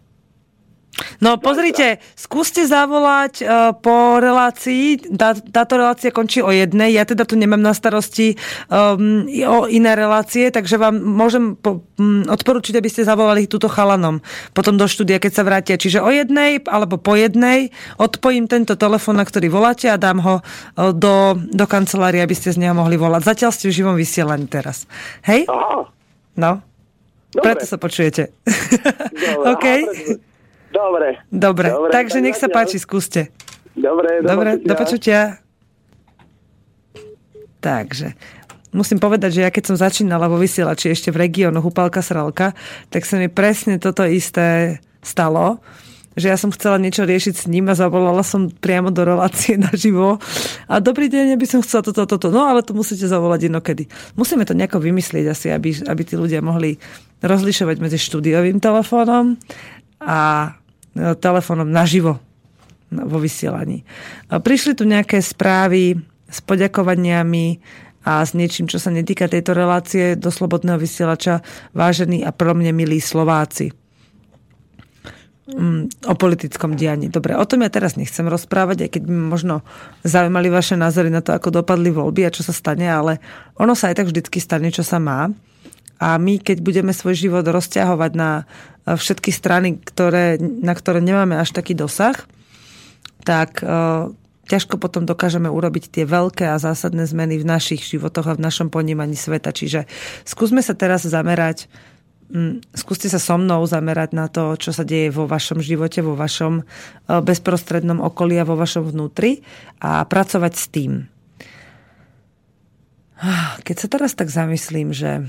B: No pozrite, skúste zavolať uh, po relácii. Tá, táto relácia končí o jednej. Ja teda tu nemám na starosti um, o iné relácie, takže vám môžem po, um, odporučiť, aby ste zavolali túto chalanom potom do štúdia, keď sa vrátia. Čiže o jednej alebo po jednej odpojím tento telefón, na ktorý voláte a dám ho uh, do, do kancelárie, aby ste z neho mohli volať. Zatiaľ ste v živom vysielaní teraz. Hej?
D: Aha.
B: No. Dobre. Preto sa počujete.
D: Dobre, <laughs>
B: OK?
D: Aha, Dobre.
B: Dobre, Dobre takže nech sa páči, skúste.
D: Dobre, do
B: Dobre, do počutia. Takže, musím povedať, že ja keď som začínala vo vysielači ešte v regiónu Hupalka Sralka, tak sa mi presne toto isté stalo že ja som chcela niečo riešiť s ním a zavolala som priamo do relácie <laughs> naživo. A dobrý deň, by som chcela toto, toto. No ale to musíte zavolať inokedy. Musíme to nejako vymyslieť asi, aby, aby tí ľudia mohli rozlišovať medzi štúdiovým telefónom a e, telefónom naživo vo vysielaní. Prišli tu nejaké správy s poďakovaniami a s niečím, čo sa netýka tejto relácie do Slobodného vysielača, vážení a pro mne milí Slováci mm, o politickom dianí. Dobre, o tom ja teraz nechcem rozprávať, aj keď by možno zaujímali vaše názory na to, ako dopadli voľby a čo sa stane, ale ono sa aj tak vždycky stane, čo sa má. A my, keď budeme svoj život rozťahovať na všetky strany, ktoré, na ktoré nemáme až taký dosah, tak uh, ťažko potom dokážeme urobiť tie veľké a zásadné zmeny v našich životoch a v našom ponímaní sveta. Čiže skúsme sa teraz zamerať, um, skúste sa so mnou zamerať na to, čo sa deje vo vašom živote, vo vašom uh, bezprostrednom okolí a vo vašom vnútri a pracovať s tým. Keď sa teraz tak zamyslím, že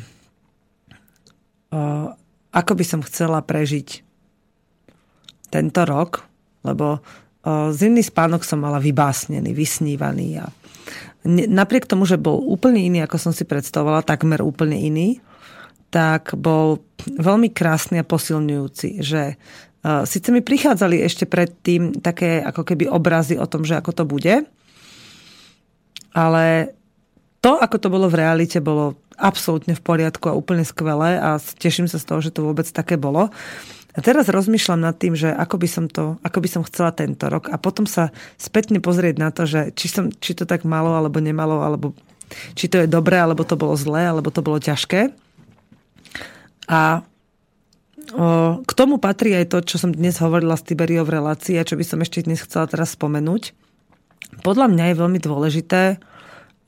B: uh, ako by som chcela prežiť tento rok, lebo zimný spánok som mala vybásnený, vysnívaný a napriek tomu, že bol úplne iný, ako som si predstavovala, takmer úplne iný, tak bol veľmi krásny a posilňujúci, že síce mi prichádzali ešte predtým také ako keby obrazy o tom, že ako to bude, ale to, ako to bolo v realite, bolo absolútne v poriadku a úplne skvelé a teším sa z toho, že to vôbec také bolo. A teraz rozmýšľam nad tým, že ako by som to, ako by som chcela tento rok a potom sa spätne pozrieť na to, že či, som, či to tak malo alebo nemalo, alebo či to je dobré, alebo to bolo zlé, alebo to bolo ťažké. A o, k tomu patrí aj to, čo som dnes hovorila s Tiberiou v relácii a čo by som ešte dnes chcela teraz spomenúť. Podľa mňa je veľmi dôležité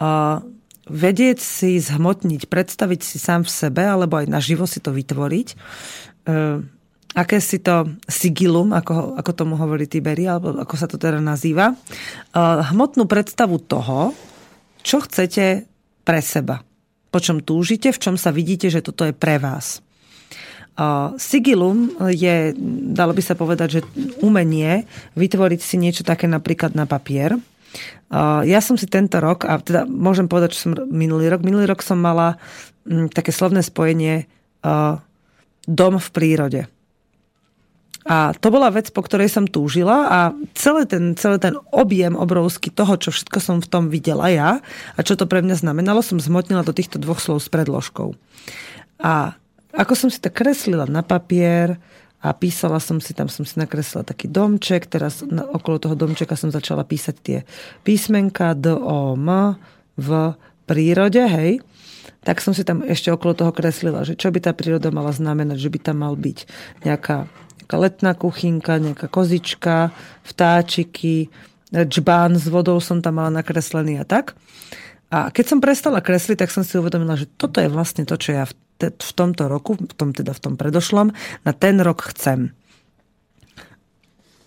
B: o, vedieť si zhmotniť, predstaviť si sám v sebe, alebo aj naživo si to vytvoriť, e, aké si to sigilum, ako, ako tomu hovorí Tiberi, alebo ako sa to teda nazýva, e, hmotnú predstavu toho, čo chcete pre seba. Po čom túžite, v čom sa vidíte, že toto je pre vás. E, sigilum je, dalo by sa povedať, že umenie vytvoriť si niečo také napríklad na papier, ja som si tento rok, a teda môžem povedať, že som minulý rok, minulý rok som mala mm, také slovné spojenie dom v prírode. A to bola vec, po ktorej som túžila a celý ten, celý ten objem obrovský toho, čo všetko som v tom videla ja a čo to pre mňa znamenalo, som zmotnila do týchto dvoch slov s predložkou. A ako som si to kreslila na papier, a písala som si, tam som si nakreslila taký domček, teraz na, okolo toho domčeka som začala písať tie písmenka D, O, M v prírode, hej. Tak som si tam ešte okolo toho kreslila, že čo by tá príroda mala znamenať, že by tam mal byť nejaká, nejaká letná kuchynka, nejaká kozička, vtáčiky, džbán s vodou som tam mala nakreslený a tak. A keď som prestala kresliť, tak som si uvedomila, že toto je vlastne to, čo ja v tomto roku, v tom, teda v tom predošlom, na ten rok chcem.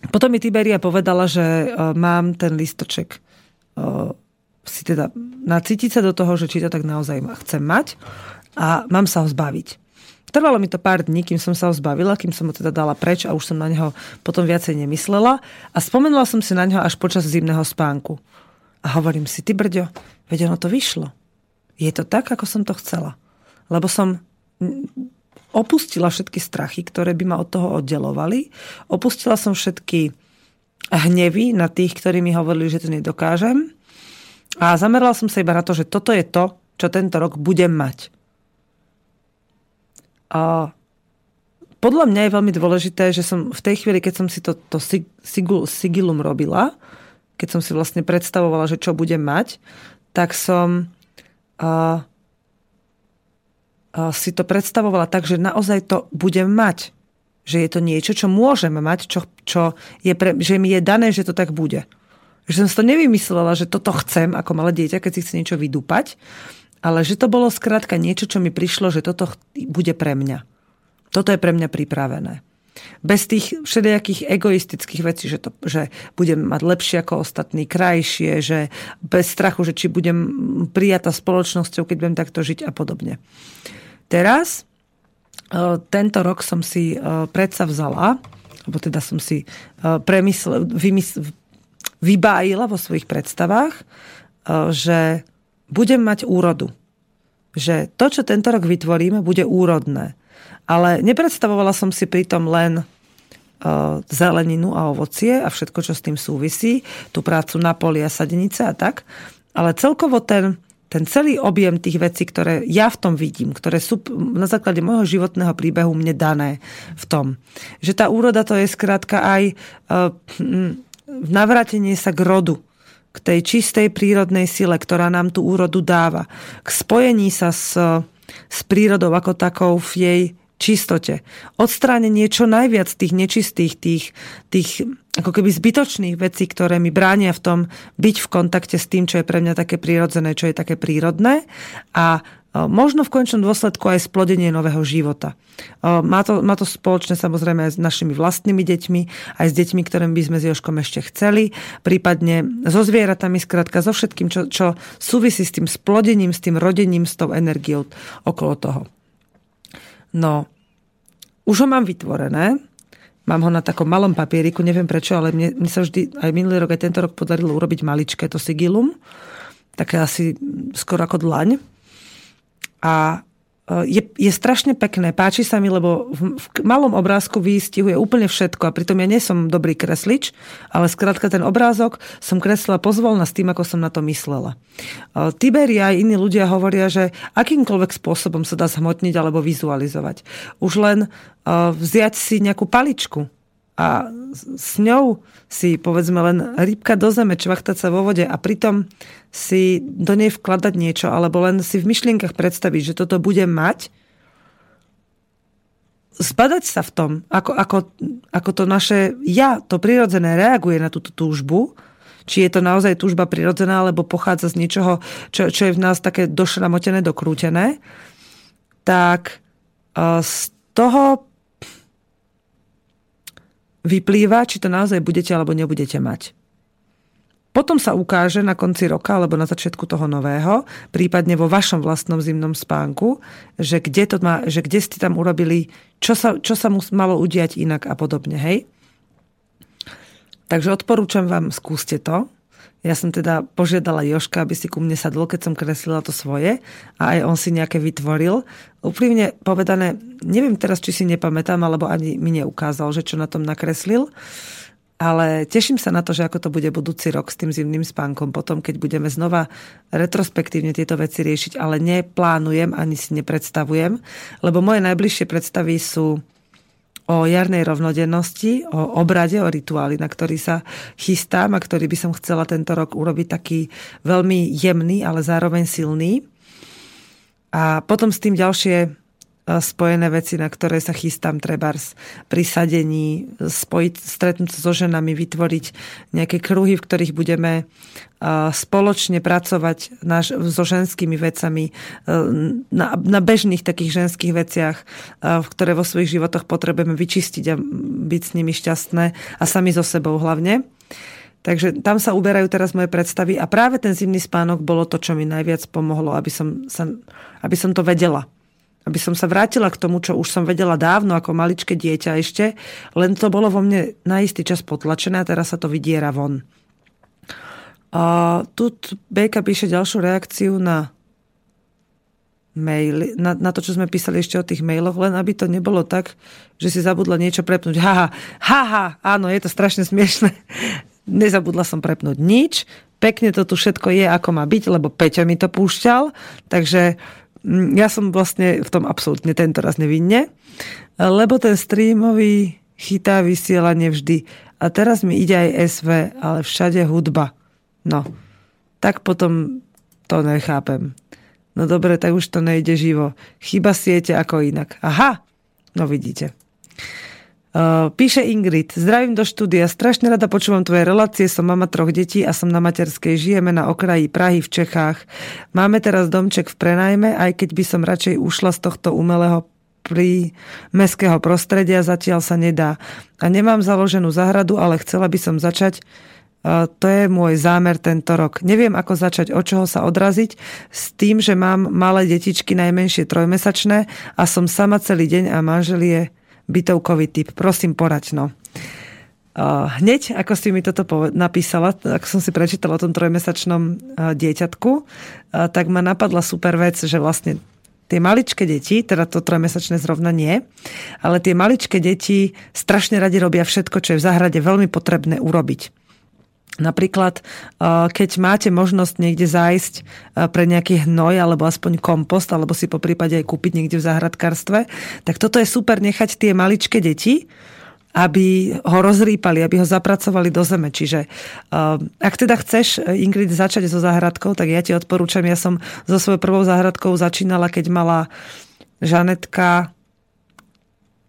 B: Potom mi Tiberia povedala, že uh, mám ten listoček uh, si teda nacítiť sa do toho, že či to tak naozaj chcem mať a mám sa ho zbaviť. Trvalo mi to pár dní, kým som sa ho zbavila, kým som ho teda dala preč a už som na neho potom viacej nemyslela a spomenula som si na neho až počas zimného spánku. A hovorím si, ty brďo, veď ono to vyšlo. Je to tak, ako som to chcela. Lebo som opustila všetky strachy, ktoré by ma od toho oddelovali. Opustila som všetky hnevy na tých, ktorí mi hovorili, že to nedokážem. A zamerala som sa iba na to, že toto je to, čo tento rok budem mať. A podľa mňa je veľmi dôležité, že som v tej chvíli, keď som si to, to sigilum robila, keď som si vlastne predstavovala, že čo budem mať, tak som uh, si to predstavovala tak, že naozaj to budem mať. Že je to niečo, čo môžem mať, čo, čo je pre, že mi je dané, že to tak bude. Že som si to nevymyslela, že toto chcem ako malé dieťa, keď si chce niečo vydúpať, ale že to bolo skrátka niečo, čo mi prišlo, že toto bude pre mňa. Toto je pre mňa pripravené. Bez tých všelijakých egoistických vecí, že, to, že budem mať lepšie ako ostatní, krajšie, že bez strachu, že či budem prijatá spoločnosťou, keď budem takto žiť a podobne. Teraz, e, tento rok som si e, predsa vzala, alebo teda som si e, premysl, vymysl, vybájila vo svojich predstavách, že budem mať úrodu. Že to, čo tento rok vytvoríme, bude úrodné. Ale nepredstavovala som si pritom len zeleninu a ovocie a všetko, čo s tým súvisí, tú prácu na poli a sadenice a tak, ale celkovo ten, ten celý objem tých vecí, ktoré ja v tom vidím, ktoré sú na základe môjho životného príbehu mne dané v tom. Že tá úroda to je skrátka aj uh, navrátenie sa k rodu, k tej čistej prírodnej sile, ktorá nám tú úrodu dáva, k spojení sa s, s prírodou ako takou v jej čistote. Odstránenie čo najviac tých nečistých, tých, tých ako keby zbytočných vecí, ktoré mi bránia v tom byť v kontakte s tým, čo je pre mňa také prírodzené, čo je také prírodné a možno v končnom dôsledku aj splodenie nového života. Má to, má to spoločné samozrejme aj s našimi vlastnými deťmi, aj s deťmi, ktorým by sme s Joškom ešte chceli, prípadne so zvieratami, skrátka so všetkým, čo, čo súvisí s tým splodením, s tým rodením, s tou energiou okolo toho. No, už ho mám vytvorené, mám ho na takom malom papieriku, neviem prečo, ale mne, mne sa vždy, aj minulý rok, aj tento rok podarilo urobiť maličké to sigilum, také asi skoro ako dlaň. A je, je strašne pekné, páči sa mi, lebo v, v malom obrázku vystihuje úplne všetko a pritom ja nie som dobrý kreslič, ale skrátka ten obrázok som kreslila pozvolna s tým, ako som na to myslela. Tiberia aj iní ľudia hovoria, že akýmkoľvek spôsobom sa dá zhmotniť alebo vizualizovať. Už len vziať si nejakú paličku a s ňou si povedzme len rybka do zeme, čvachtať sa vo vode a pritom si do nej vkladať niečo, alebo len si v myšlienkach predstaviť, že toto budem mať, zbadať sa v tom, ako, ako, ako to naše ja, to prirodzené, reaguje na túto túžbu, či je to naozaj túžba prirodzená, alebo pochádza z niečoho, čo, čo je v nás také došramotené, dokrútené, tak z toho vyplýva, či to naozaj budete alebo nebudete mať. Potom sa ukáže na konci roka alebo na začiatku toho nového, prípadne vo vašom vlastnom zimnom spánku, že kde, to má, že kde ste tam urobili, čo sa, čo sa malo udiať inak a podobne. Hej? Takže odporúčam vám, skúste to. Ja som teda požiadala Joška, aby si ku mne sadol, keď som kreslila to svoje a aj on si nejaké vytvoril. Úprimne povedané, neviem teraz, či si nepamätám, alebo ani mi neukázal, že čo na tom nakreslil. Ale teším sa na to, že ako to bude budúci rok s tým zimným spánkom, potom keď budeme znova retrospektívne tieto veci riešiť, ale neplánujem ani si nepredstavujem, lebo moje najbližšie predstavy sú o jarnej rovnodennosti, o obrade, o rituáli, na ktorý sa chystám a ktorý by som chcela tento rok urobiť taký veľmi jemný, ale zároveň silný. A potom s tým ďalšie spojené veci, na ktoré sa chystám trebárs pri sadení, spojiť, stretnúť sa so ženami, vytvoriť nejaké kruhy, v ktorých budeme spoločne pracovať naš, so ženskými vecami na, na bežných takých ženských veciach, ktoré vo svojich životoch potrebujeme vyčistiť a byť s nimi šťastné a sami so sebou hlavne. Takže tam sa uberajú teraz moje predstavy a práve ten zimný spánok bolo to, čo mi najviac pomohlo, aby som, sa, aby som to vedela aby som sa vrátila k tomu, čo už som vedela dávno ako maličké dieťa ešte, len to bolo vo mne na istý čas potlačené a teraz sa to vydiera von. A tu Bejka píše ďalšiu reakciu na maily, na, na to, čo sme písali ešte o tých mailoch, len aby to nebolo tak, že si zabudla niečo prepnúť. Haha, haha, áno, je to strašne smiešne. <laughs> Nezabudla som prepnúť nič, pekne to tu všetko je, ako má byť, lebo Peťo mi to púšťal, takže ja som vlastne v tom absolútne tento raz nevinne, lebo ten streamový chytá vysielanie vždy. A teraz mi ide aj SV, ale všade hudba. No, tak potom to nechápem. No dobre, tak už to nejde živo. Chyba siete ako inak. Aha, no vidíte. Uh, píše Ingrid, zdravím do štúdia, strašne rada počúvam tvoje relácie, som mama troch detí a som na materskej, žijeme na okraji Prahy v Čechách. Máme teraz domček v prenajme, aj keď by som radšej ušla z tohto umelého pri mestského prostredia, zatiaľ sa nedá. A nemám založenú zahradu, ale chcela by som začať uh, to je môj zámer tento rok. Neviem, ako začať, od čoho sa odraziť, s tým, že mám malé detičky, najmenšie trojmesačné a som sama celý deň a manžel je bytovkový typ. Prosím, poraď, no. Hneď, ako si mi toto napísala, ako som si prečítala o tom trojmesačnom dieťatku, tak ma napadla super vec, že vlastne tie maličké deti, teda to trojmesačné zrovna nie, ale tie maličké deti strašne radi robia všetko, čo je v záhrade veľmi potrebné urobiť. Napríklad, keď máte možnosť niekde zájsť pre nejaký hnoj alebo aspoň kompost, alebo si po prípade aj kúpiť niekde v záhradkárstve, tak toto je super nechať tie maličké deti, aby ho rozrýpali, aby ho zapracovali do zeme. Čiže ak teda chceš, Ingrid, začať so záhradkou, tak ja ti odporúčam, ja som so svojou prvou záhradkou začínala, keď mala Žanetka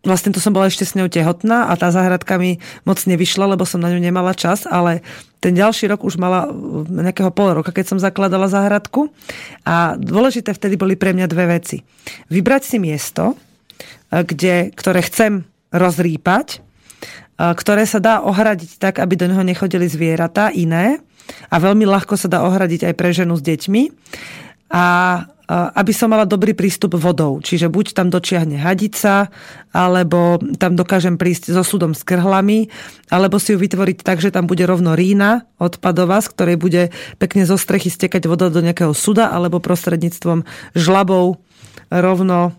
B: vlastne to som bola ešte s ňou tehotná a tá záhradka mi moc nevyšla, lebo som na ňu nemala čas, ale ten ďalší rok už mala nejakého pol roka, keď som zakladala záhradku. A dôležité vtedy boli pre mňa dve veci. Vybrať si miesto, kde, ktoré chcem rozrýpať, ktoré sa dá ohradiť tak, aby do neho nechodili zvieratá iné a veľmi ľahko sa dá ohradiť aj pre ženu s deťmi. A aby som mala dobrý prístup vodou. Čiže buď tam dočiahne hadica, alebo tam dokážem prísť so súdom s krhlami, alebo si ju vytvoriť tak, že tam bude rovno rína odpadová, z ktorej bude pekne zo strechy stekať voda do nejakého suda, alebo prostredníctvom žlabov rovno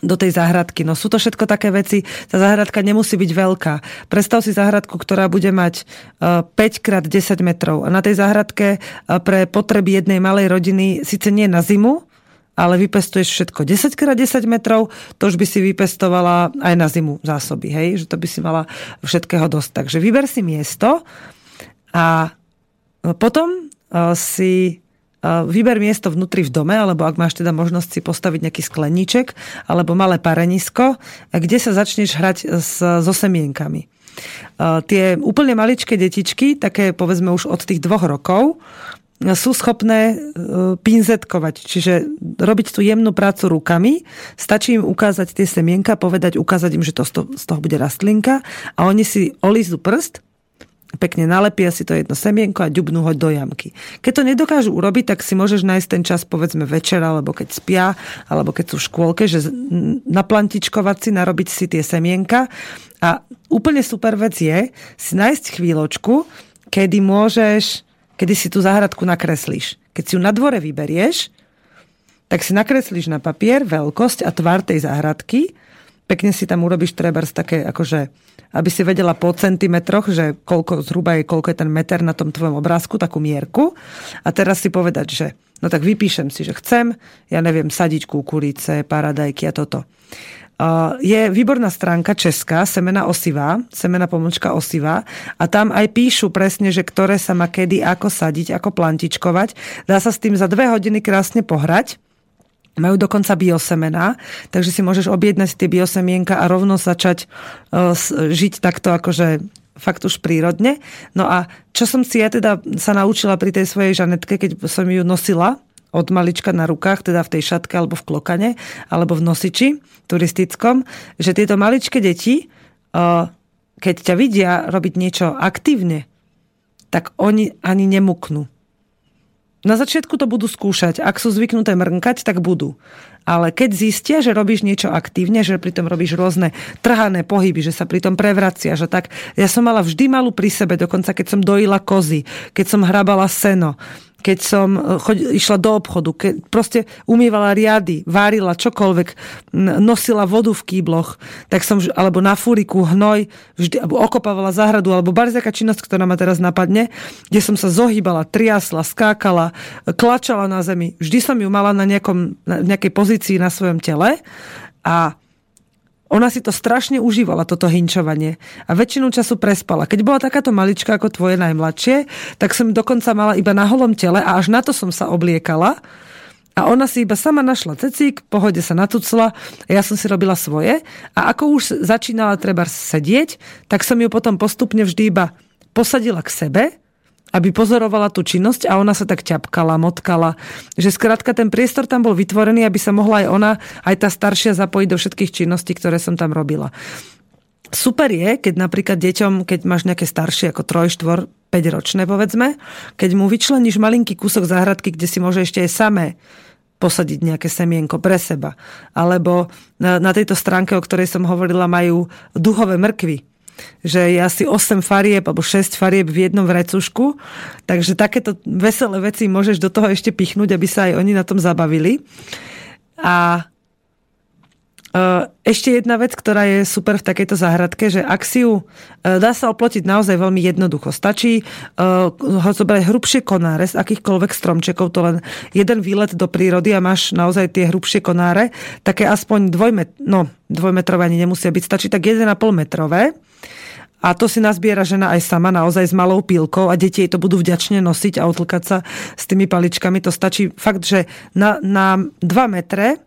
B: do tej záhradky. No sú to všetko také veci, tá záhradka nemusí byť veľká. Predstav si záhradku, ktorá bude mať 5 x 10 metrov. A na tej záhradke e, pre potreby jednej malej rodiny, síce nie na zimu, ale vypestuješ všetko 10 x 10 metrov, to už by si vypestovala aj na zimu zásoby, hej? Že to by si mala všetkého dosť. Takže vyber si miesto a potom e, si vyber miesto vnútri v dome, alebo ak máš teda možnosť si postaviť nejaký skleníček, alebo malé parenisko, kde sa začneš hrať s, so semienkami. Tie úplne maličké detičky, také povedzme už od tých dvoch rokov, sú schopné e, pinzetkovať, čiže robiť tú jemnú prácu rukami. Stačí im ukázať tie semienka, povedať, ukázať im, že to z toho bude rastlinka a oni si olízu prst pekne nalepia si to jedno semienko a ďubnú ho do jamky. Keď to nedokážu urobiť, tak si môžeš nájsť ten čas povedzme večer, alebo keď spia, alebo keď sú v škôlke, že naplantičkovať si, narobiť si tie semienka. A úplne super vec je si nájsť chvíľočku, kedy môžeš, kedy si tú záhradku nakreslíš. Keď si ju na dvore vyberieš, tak si nakreslíš na papier veľkosť a tvar tej záhradky, pekne si tam urobíš trebárs také akože aby si vedela po centimetroch, že koľko, zhruba je, koľko je ten meter na tom tvojom obrázku, takú mierku. A teraz si povedať, že no tak vypíšem si, že chcem, ja neviem, sadiť kukurice, paradajky a toto. je výborná stránka česká, semena osivá, semena pomočka osivá a tam aj píšu presne, že ktoré sa má kedy, ako sadiť, ako plantičkovať. Dá sa s tým za dve hodiny krásne pohrať. Majú dokonca biosemená, takže si môžeš objednať tie biosemienka a rovno začať uh, žiť takto akože fakt už prírodne. No a čo som si ja teda sa naučila pri tej svojej žanetke, keď som ju nosila od malička na rukách, teda v tej šatke alebo v klokane, alebo v nosiči turistickom, že tieto maličké deti, uh, keď ťa vidia robiť niečo aktívne, tak oni ani nemuknú. Na začiatku to budú skúšať. Ak sú zvyknuté mrnkať, tak budú. Ale keď zistia, že robíš niečo aktívne, že pritom robíš rôzne trhané pohyby, že sa pritom prevracia, že tak... Ja som mala vždy malú pri sebe, dokonca keď som dojila kozy, keď som hrabala seno, keď som e, choď, išla do obchodu, keď proste umývala riady, várila čokoľvek, nosila vodu v kýbloch, tak som, alebo na fúriku hnoj, vždy, alebo okopávala záhradu, alebo barziaká činnosť, ktorá ma teraz napadne, kde som sa zohýbala, triasla, skákala, klačala na zemi. Vždy som ju mala na, nejakom, na nejakej pozícii na svojom tele a ona si to strašne užívala, toto hinčovanie. A väčšinu času prespala. Keď bola takáto malička ako tvoje najmladšie, tak som dokonca mala iba na holom tele a až na to som sa obliekala. A ona si iba sama našla cecík, pohode sa natucla, ja som si robila svoje. A ako už začínala treba sedieť, tak som ju potom postupne vždy iba posadila k sebe aby pozorovala tú činnosť a ona sa tak ťapkala, motkala. Že skrátka ten priestor tam bol vytvorený, aby sa mohla aj ona, aj tá staršia zapojiť do všetkých činností, ktoré som tam robila. Super je, keď napríklad deťom, keď máš nejaké staršie ako 3, 4, 5 ročné povedzme, keď mu vyčleníš malinký kúsok záhradky, kde si môže ešte aj samé posadiť nejaké semienko pre seba. Alebo na, na tejto stránke, o ktorej som hovorila, majú duhové mrkvy že je asi 8 farieb alebo 6 farieb v jednom vrecušku, takže takéto veselé veci môžeš do toho ešte pichnúť, aby sa aj oni na tom zabavili. A e, ešte jedna vec, ktorá je super v takejto záhradke, že ak si ju e, dá sa oplotiť naozaj veľmi jednoducho. Stačí uh, ho zobrať hrubšie konáre z akýchkoľvek stromčekov, to len jeden výlet do prírody a máš naozaj tie hrubšie konáre, také aspoň dvojmet, no, dvojmetrové ani nemusia byť, stačí tak 1,5 metrové a to si nazbiera žena aj sama, naozaj s malou pílkou a deti jej to budú vďačne nosiť a otlkať sa s tými paličkami. To stačí fakt, že na, na 2 metre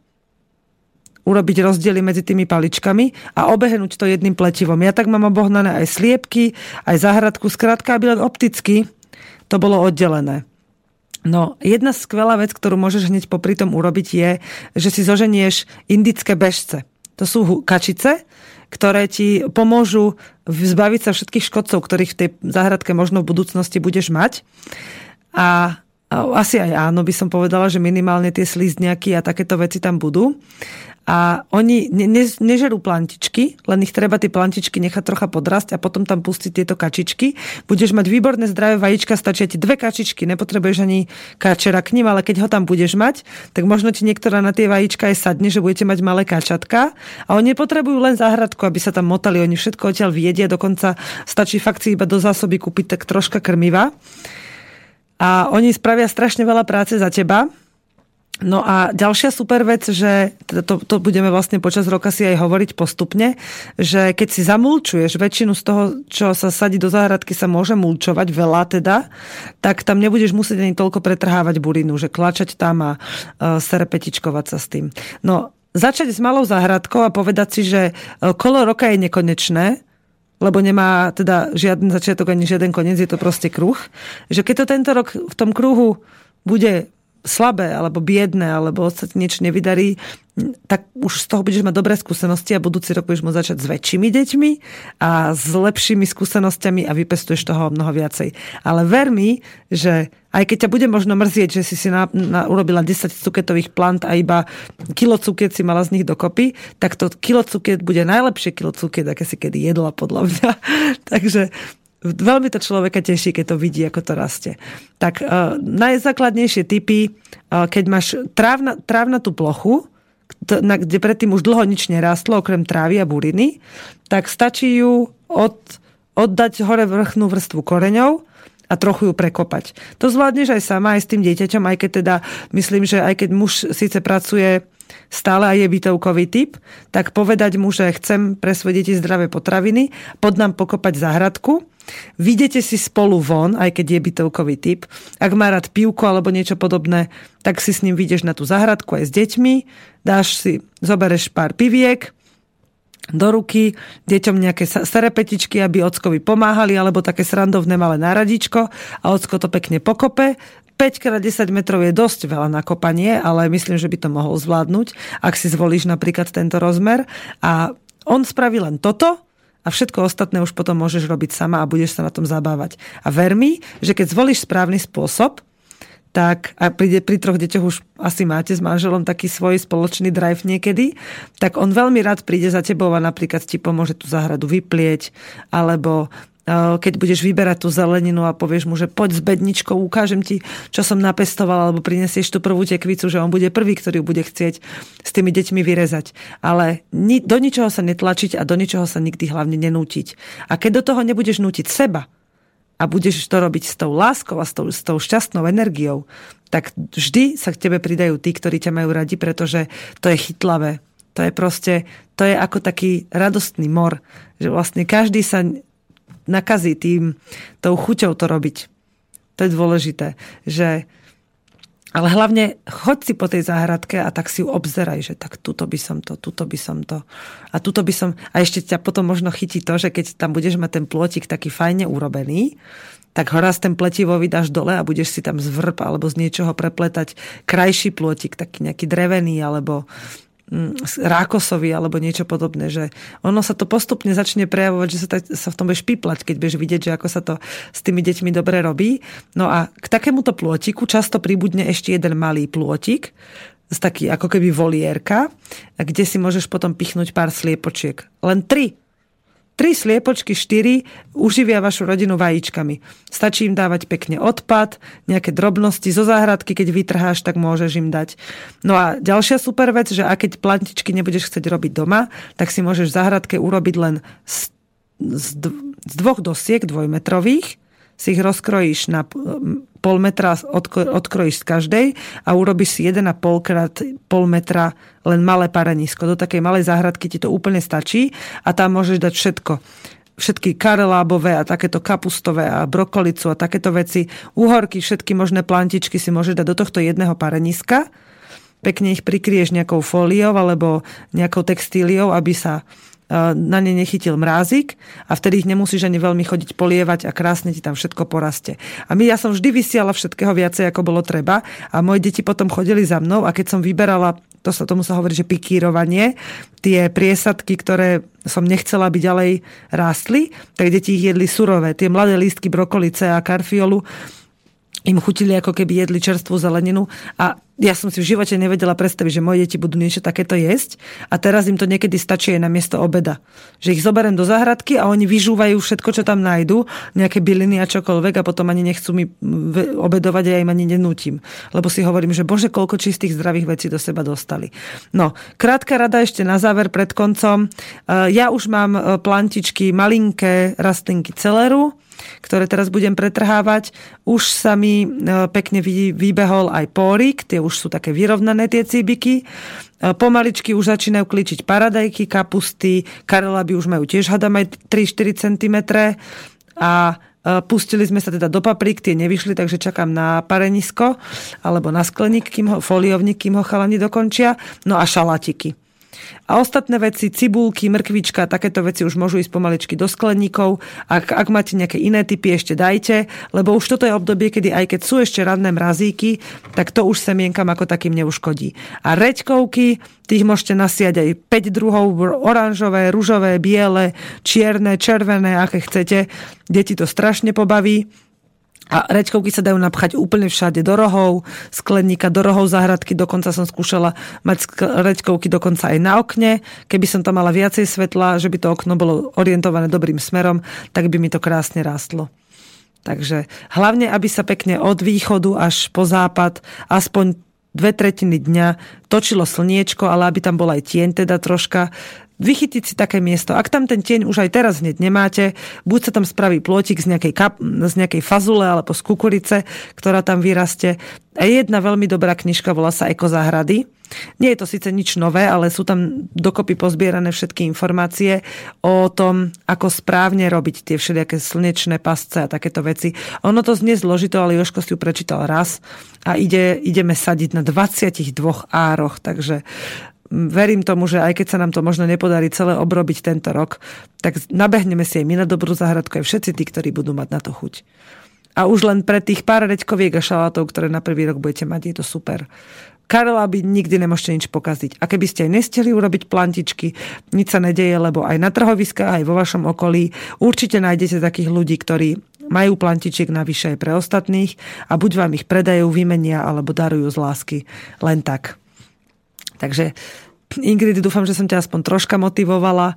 B: urobiť rozdiely medzi tými paličkami a obehnúť to jedným pletivom. Ja tak mám obohnané aj sliepky, aj záhradku, skrátka, aby len opticky to bolo oddelené. No, jedna skvelá vec, ktorú môžeš hneď popri tom urobiť je, že si zoženieš indické bežce. To sú kačice, ktoré ti pomôžu zbaviť sa všetkých škodcov, ktorých v tej záhradke možno v budúcnosti budeš mať. A asi aj áno, by som povedala, že minimálne tie slízniaky a takéto veci tam budú a oni ne, ne, nežerú plantičky, len ich treba tie plantičky nechať trocha podrasť a potom tam pustiť tieto kačičky. Budeš mať výborné zdravé vajíčka, stačia ti dve kačičky, nepotrebuješ ani kačera k ním, ale keď ho tam budeš mať, tak možno ti niektorá na tie vajíčka aj sadne, že budete mať malé kačatka a oni nepotrebujú len záhradku, aby sa tam motali, oni všetko odtiaľ viedia, dokonca stačí fakt si iba do zásoby kúpiť tak troška krmiva. A oni spravia strašne veľa práce za teba, No a ďalšia super vec, že to, to budeme vlastne počas roka si aj hovoriť postupne, že keď si zamulčuješ, väčšinu z toho, čo sa sadí do záhradky, sa môže mulčovať, veľa teda, tak tam nebudeš musieť ani toľko pretrhávať burinu, že klačať tam a uh, serpetičkovať sa s tým. No, začať s malou záhradkou a povedať si, že uh, kolo roka je nekonečné, lebo nemá teda žiaden začiatok ani žiaden koniec, je to proste kruh. Že keď to tento rok v tom kruhu bude slabé alebo biedné alebo sa ti niečo nevydarí, tak už z toho budeš mať dobré skúsenosti a budúci rok budeš môcť začať s väčšími deťmi a s lepšími skúsenosťami a vypestuješ toho mnoho viacej. Ale ver mi, že aj keď ťa bude možno mrzieť, že si si na, na, urobila 10 cuketových plant a iba kilo cukiet si mala z nich dokopy, tak to kilo cukiet bude najlepšie kilo cukiet, aké si kedy jedla podľa mňa. <laughs> Takže veľmi to človeka teší, keď to vidí, ako to rastie. Tak uh, najzákladnejšie typy, uh, keď máš trávna, trávnatú plochu, na, kde predtým už dlho nič nerastlo, okrem trávy a buriny, tak stačí ju od, oddať hore vrchnú vrstvu koreňov a trochu ju prekopať. To zvládneš aj sama, aj s tým dieťaťom, aj keď teda, myslím, že aj keď muž síce pracuje stále aj je bytovkový typ, tak povedať mu, že chcem pre svoje deti zdravé potraviny, pod nám pokopať záhradku, Vidíte si spolu von, aj keď je bytovkový typ. Ak má rád pivko alebo niečo podobné, tak si s ním vyjdeš na tú záhradku aj s deťmi, dáš si, zobereš pár piviek, do ruky, deťom nejaké serepetičky, aby ockovi pomáhali, alebo také srandovné malé náradičko a ocko to pekne pokope. 5x10 metrov je dosť veľa na kopanie, ale myslím, že by to mohol zvládnuť, ak si zvolíš napríklad tento rozmer. A on spraví len toto a všetko ostatné už potom môžeš robiť sama a budeš sa na tom zabávať. A ver mi, že keď zvolíš správny spôsob, tak a pri, pri troch deťoch už asi máte s manželom taký svoj spoločný drive niekedy, tak on veľmi rád príde za tebou a napríklad ti pomôže tú záhradu vyplieť, alebo keď budeš vyberať tú zeleninu a povieš mu, že poď s bedničkou, ukážem ti, čo som napestoval, alebo prinesieš tú prvú tekvicu, že on bude prvý, ktorý bude chcieť s tými deťmi vyrezať. Ale ni, do ničoho sa netlačiť a do ničoho sa nikdy hlavne nenútiť. A keď do toho nebudeš nútiť seba, a budeš to robiť s tou láskou a s tou, s tou šťastnou energiou, tak vždy sa k tebe pridajú tí, ktorí ťa majú radi, pretože to je chytlavé. To je proste, to je ako taký radostný mor, že vlastne každý sa nakazí tým, tou chuťou to robiť. To je dôležité, že ale hlavne choď si po tej záhradke a tak si ju obzeraj, že tak tuto by som to, tuto by som to. A tuto by som... A ešte ťa potom možno chytí to, že keď tam budeš mať ten plôtik taký fajne urobený, tak ho raz ten pletivo vydáš dole a budeš si tam z vrb alebo z niečoho prepletať krajší plôtik, taký nejaký drevený alebo rákosovi alebo niečo podobné, že ono sa to postupne začne prejavovať, že sa, ta, sa v tom budeš píplať, keď budeš vidieť, že ako sa to s tými deťmi dobre robí. No a k takémuto plôtiku často pribudne ešte jeden malý plôtik, z taký ako keby volierka, kde si môžeš potom pichnúť pár sliepočiek. Len tri Tri sliepočky, štyri uživia vašu rodinu vajíčkami. Stačí im dávať pekne odpad, nejaké drobnosti zo záhradky, keď vytrháš, tak môžeš im dať. No a ďalšia super vec, že ak keď plantičky nebudeš chcieť robiť doma, tak si môžeš v záhradke urobiť len z, z, z dvoch dosiek dvojmetrových, si ich rozkrojíš na pol metra, odkrojíš z každej a urobíš si 1,5 krát pol metra len malé parenisko. Do takej malej záhradky ti to úplne stačí a tam môžeš dať všetko všetky karelábové a takéto kapustové a brokolicu a takéto veci, uhorky, všetky možné plantičky si môžeš dať do tohto jedného pareniska. Pekne ich prikrieš nejakou fóliou alebo nejakou textíliou, aby sa na ne nechytil mrázik a vtedy ich nemusíš ani veľmi chodiť polievať a krásne ti tam všetko porastie. A my, ja som vždy vysiala všetkého viacej, ako bolo treba a moje deti potom chodili za mnou a keď som vyberala, to sa, tomu sa hovorí, že pikírovanie, tie priesadky, ktoré som nechcela, aby ďalej rástli, tak deti ich jedli surové. Tie mladé lístky brokolice a karfiolu im chutili ako keby jedli čerstvú zeleninu a ja som si v živote nevedela predstaviť, že moje deti budú niečo takéto jesť a teraz im to niekedy stačí aj na miesto obeda. Že ich zoberiem do záhradky a oni vyžúvajú všetko, čo tam nájdu, nejaké byliny a čokoľvek a potom ani nechcú mi obedovať a ja im ani nenútim. Lebo si hovorím, že bože, koľko čistých zdravých vecí do seba dostali. No, krátka rada ešte na záver pred koncom. E, ja už mám e, plantičky malinké rastlinky celeru, ktoré teraz budem pretrhávať. Už sa mi e, pekne vybehol aj pórik, tie už sú také vyrovnané tie cíbiky. E, pomaličky už začínajú kličiť paradajky, kapusty, karelaby už majú tiež hadam aj 3-4 cm a e, Pustili sme sa teda do paprík, tie nevyšli, takže čakám na parenisko alebo na skleník, kým ho, foliovník, kým ho chalani dokončia. No a šalatiky. A ostatné veci, cibulky, mrkvička, takéto veci už môžu ísť pomaličky do skleníkov. Ak, ak máte nejaké iné typy, ešte dajte, lebo už toto je obdobie, kedy aj keď sú ešte radné mrazíky, tak to už semienkam ako takým neuškodí. A reďkovky, tých môžete nasiať aj 5 druhov, oranžové, ružové, biele, čierne, červené, aké chcete. Deti to strašne pobaví. A rečkovky sa dajú napchať úplne všade, do rohov, skleníka, do rohov záhradky, dokonca som skúšala mať rečkovky dokonca aj na okne. Keby som tam mala viacej svetla, že by to okno bolo orientované dobrým smerom, tak by mi to krásne rástlo. Takže hlavne, aby sa pekne od východu až po západ, aspoň dve tretiny dňa točilo slniečko, ale aby tam bol aj tieň teda troška, vychytiť si také miesto. Ak tam ten tieň už aj teraz hneď nemáte, buď sa tam spraví plôtik z nejakej, kap, z nejakej fazule alebo z kukurice, ktorá tam vyrastie. A jedna veľmi dobrá knižka volá sa Ekozáhrady Nie je to síce nič nové, ale sú tam dokopy pozbierané všetky informácie o tom, ako správne robiť tie všelijaké slnečné pasce a takéto veci. Ono to znie zložito, ale Joško si ju prečítal raz a ide, ideme sadiť na 22 ároch, takže verím tomu, že aj keď sa nám to možno nepodarí celé obrobiť tento rok, tak nabehneme si aj my na dobrú záhradku, aj všetci tí, ktorí budú mať na to chuť. A už len pre tých pár reďkoviek a šalátov, ktoré na prvý rok budete mať, je to super. Karela by nikdy nemôžete nič pokaziť. A keby ste aj nestihli urobiť plantičky, nič sa nedeje, lebo aj na trhoviskách, aj vo vašom okolí určite nájdete takých ľudí, ktorí majú plantičiek navyše aj pre ostatných a buď vám ich predajú, vymenia alebo darujú z lásky. Len tak. Takže Ingrid, dúfam, že som ťa aspoň troška motivovala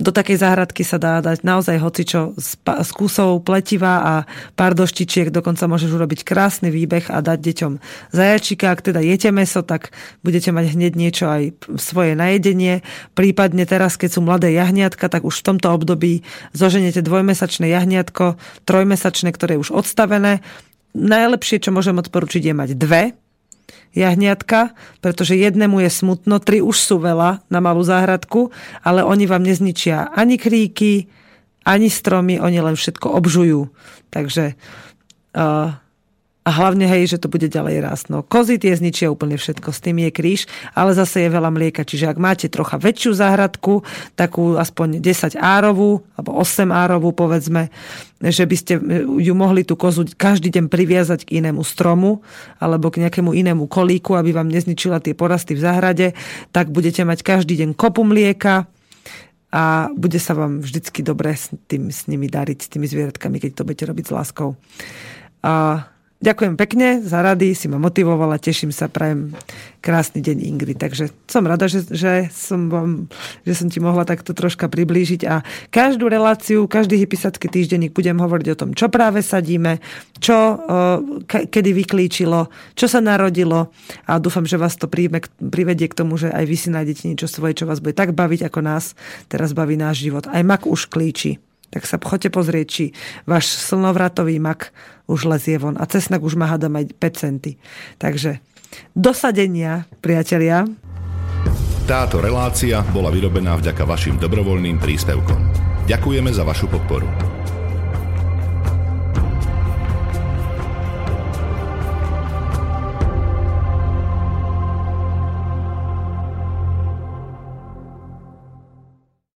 B: do takej záhradky sa dá dať naozaj hocičo z, kusov pletiva a pár doštičiek, dokonca môžeš urobiť krásny výbeh a dať deťom zajačika. Ak teda jete meso, tak budete mať hneď niečo aj svoje najedenie. Prípadne teraz, keď sú mladé jahniatka, tak už v tomto období zoženete dvojmesačné jahniatko, trojmesačné, ktoré je už odstavené. Najlepšie, čo môžem odporučiť, je mať dve, jahniatka, pretože jednému je smutno, tri už sú veľa na malú záhradku, ale oni vám nezničia ani kríky, ani stromy, oni len všetko obžujú. Takže uh, a hlavne, hej, že to bude ďalej rásť. No, kozy tie zničia úplne všetko, s tým je kríž, ale zase je veľa mlieka. Čiže ak máte trocha väčšiu záhradku, takú aspoň 10 árovú, alebo 8 árovú, povedzme, že by ste ju mohli tú kozu každý deň priviazať k inému stromu, alebo k nejakému inému kolíku, aby vám nezničila tie porasty v záhrade, tak budete mať každý deň kopu mlieka, a bude sa vám vždycky dobre s, tým, s nimi dariť, s tými zvieratkami, keď to budete robiť s láskou. A Ďakujem pekne za rady, si ma motivovala, teším sa, prajem krásny deň Ingrid. Takže som rada, že, že, som, vám, že som ti mohla takto troška priblížiť a každú reláciu, každý hypisacký týždenník budem hovoriť o tom, čo práve sadíme, čo ke, kedy vyklíčilo, čo sa narodilo a dúfam, že vás to príjme, privedie k tomu, že aj vy si nájdete niečo svoje, čo vás bude tak baviť, ako nás teraz baví náš život. Aj mak už klíči tak sa choďte pozrieť, či váš slnovratový mak už lezie von. A cesnak už má hádam aj 5 centy. Takže dosadenia, priatelia.
E: Táto relácia bola vyrobená vďaka vašim dobrovoľným príspevkom. Ďakujeme za vašu podporu.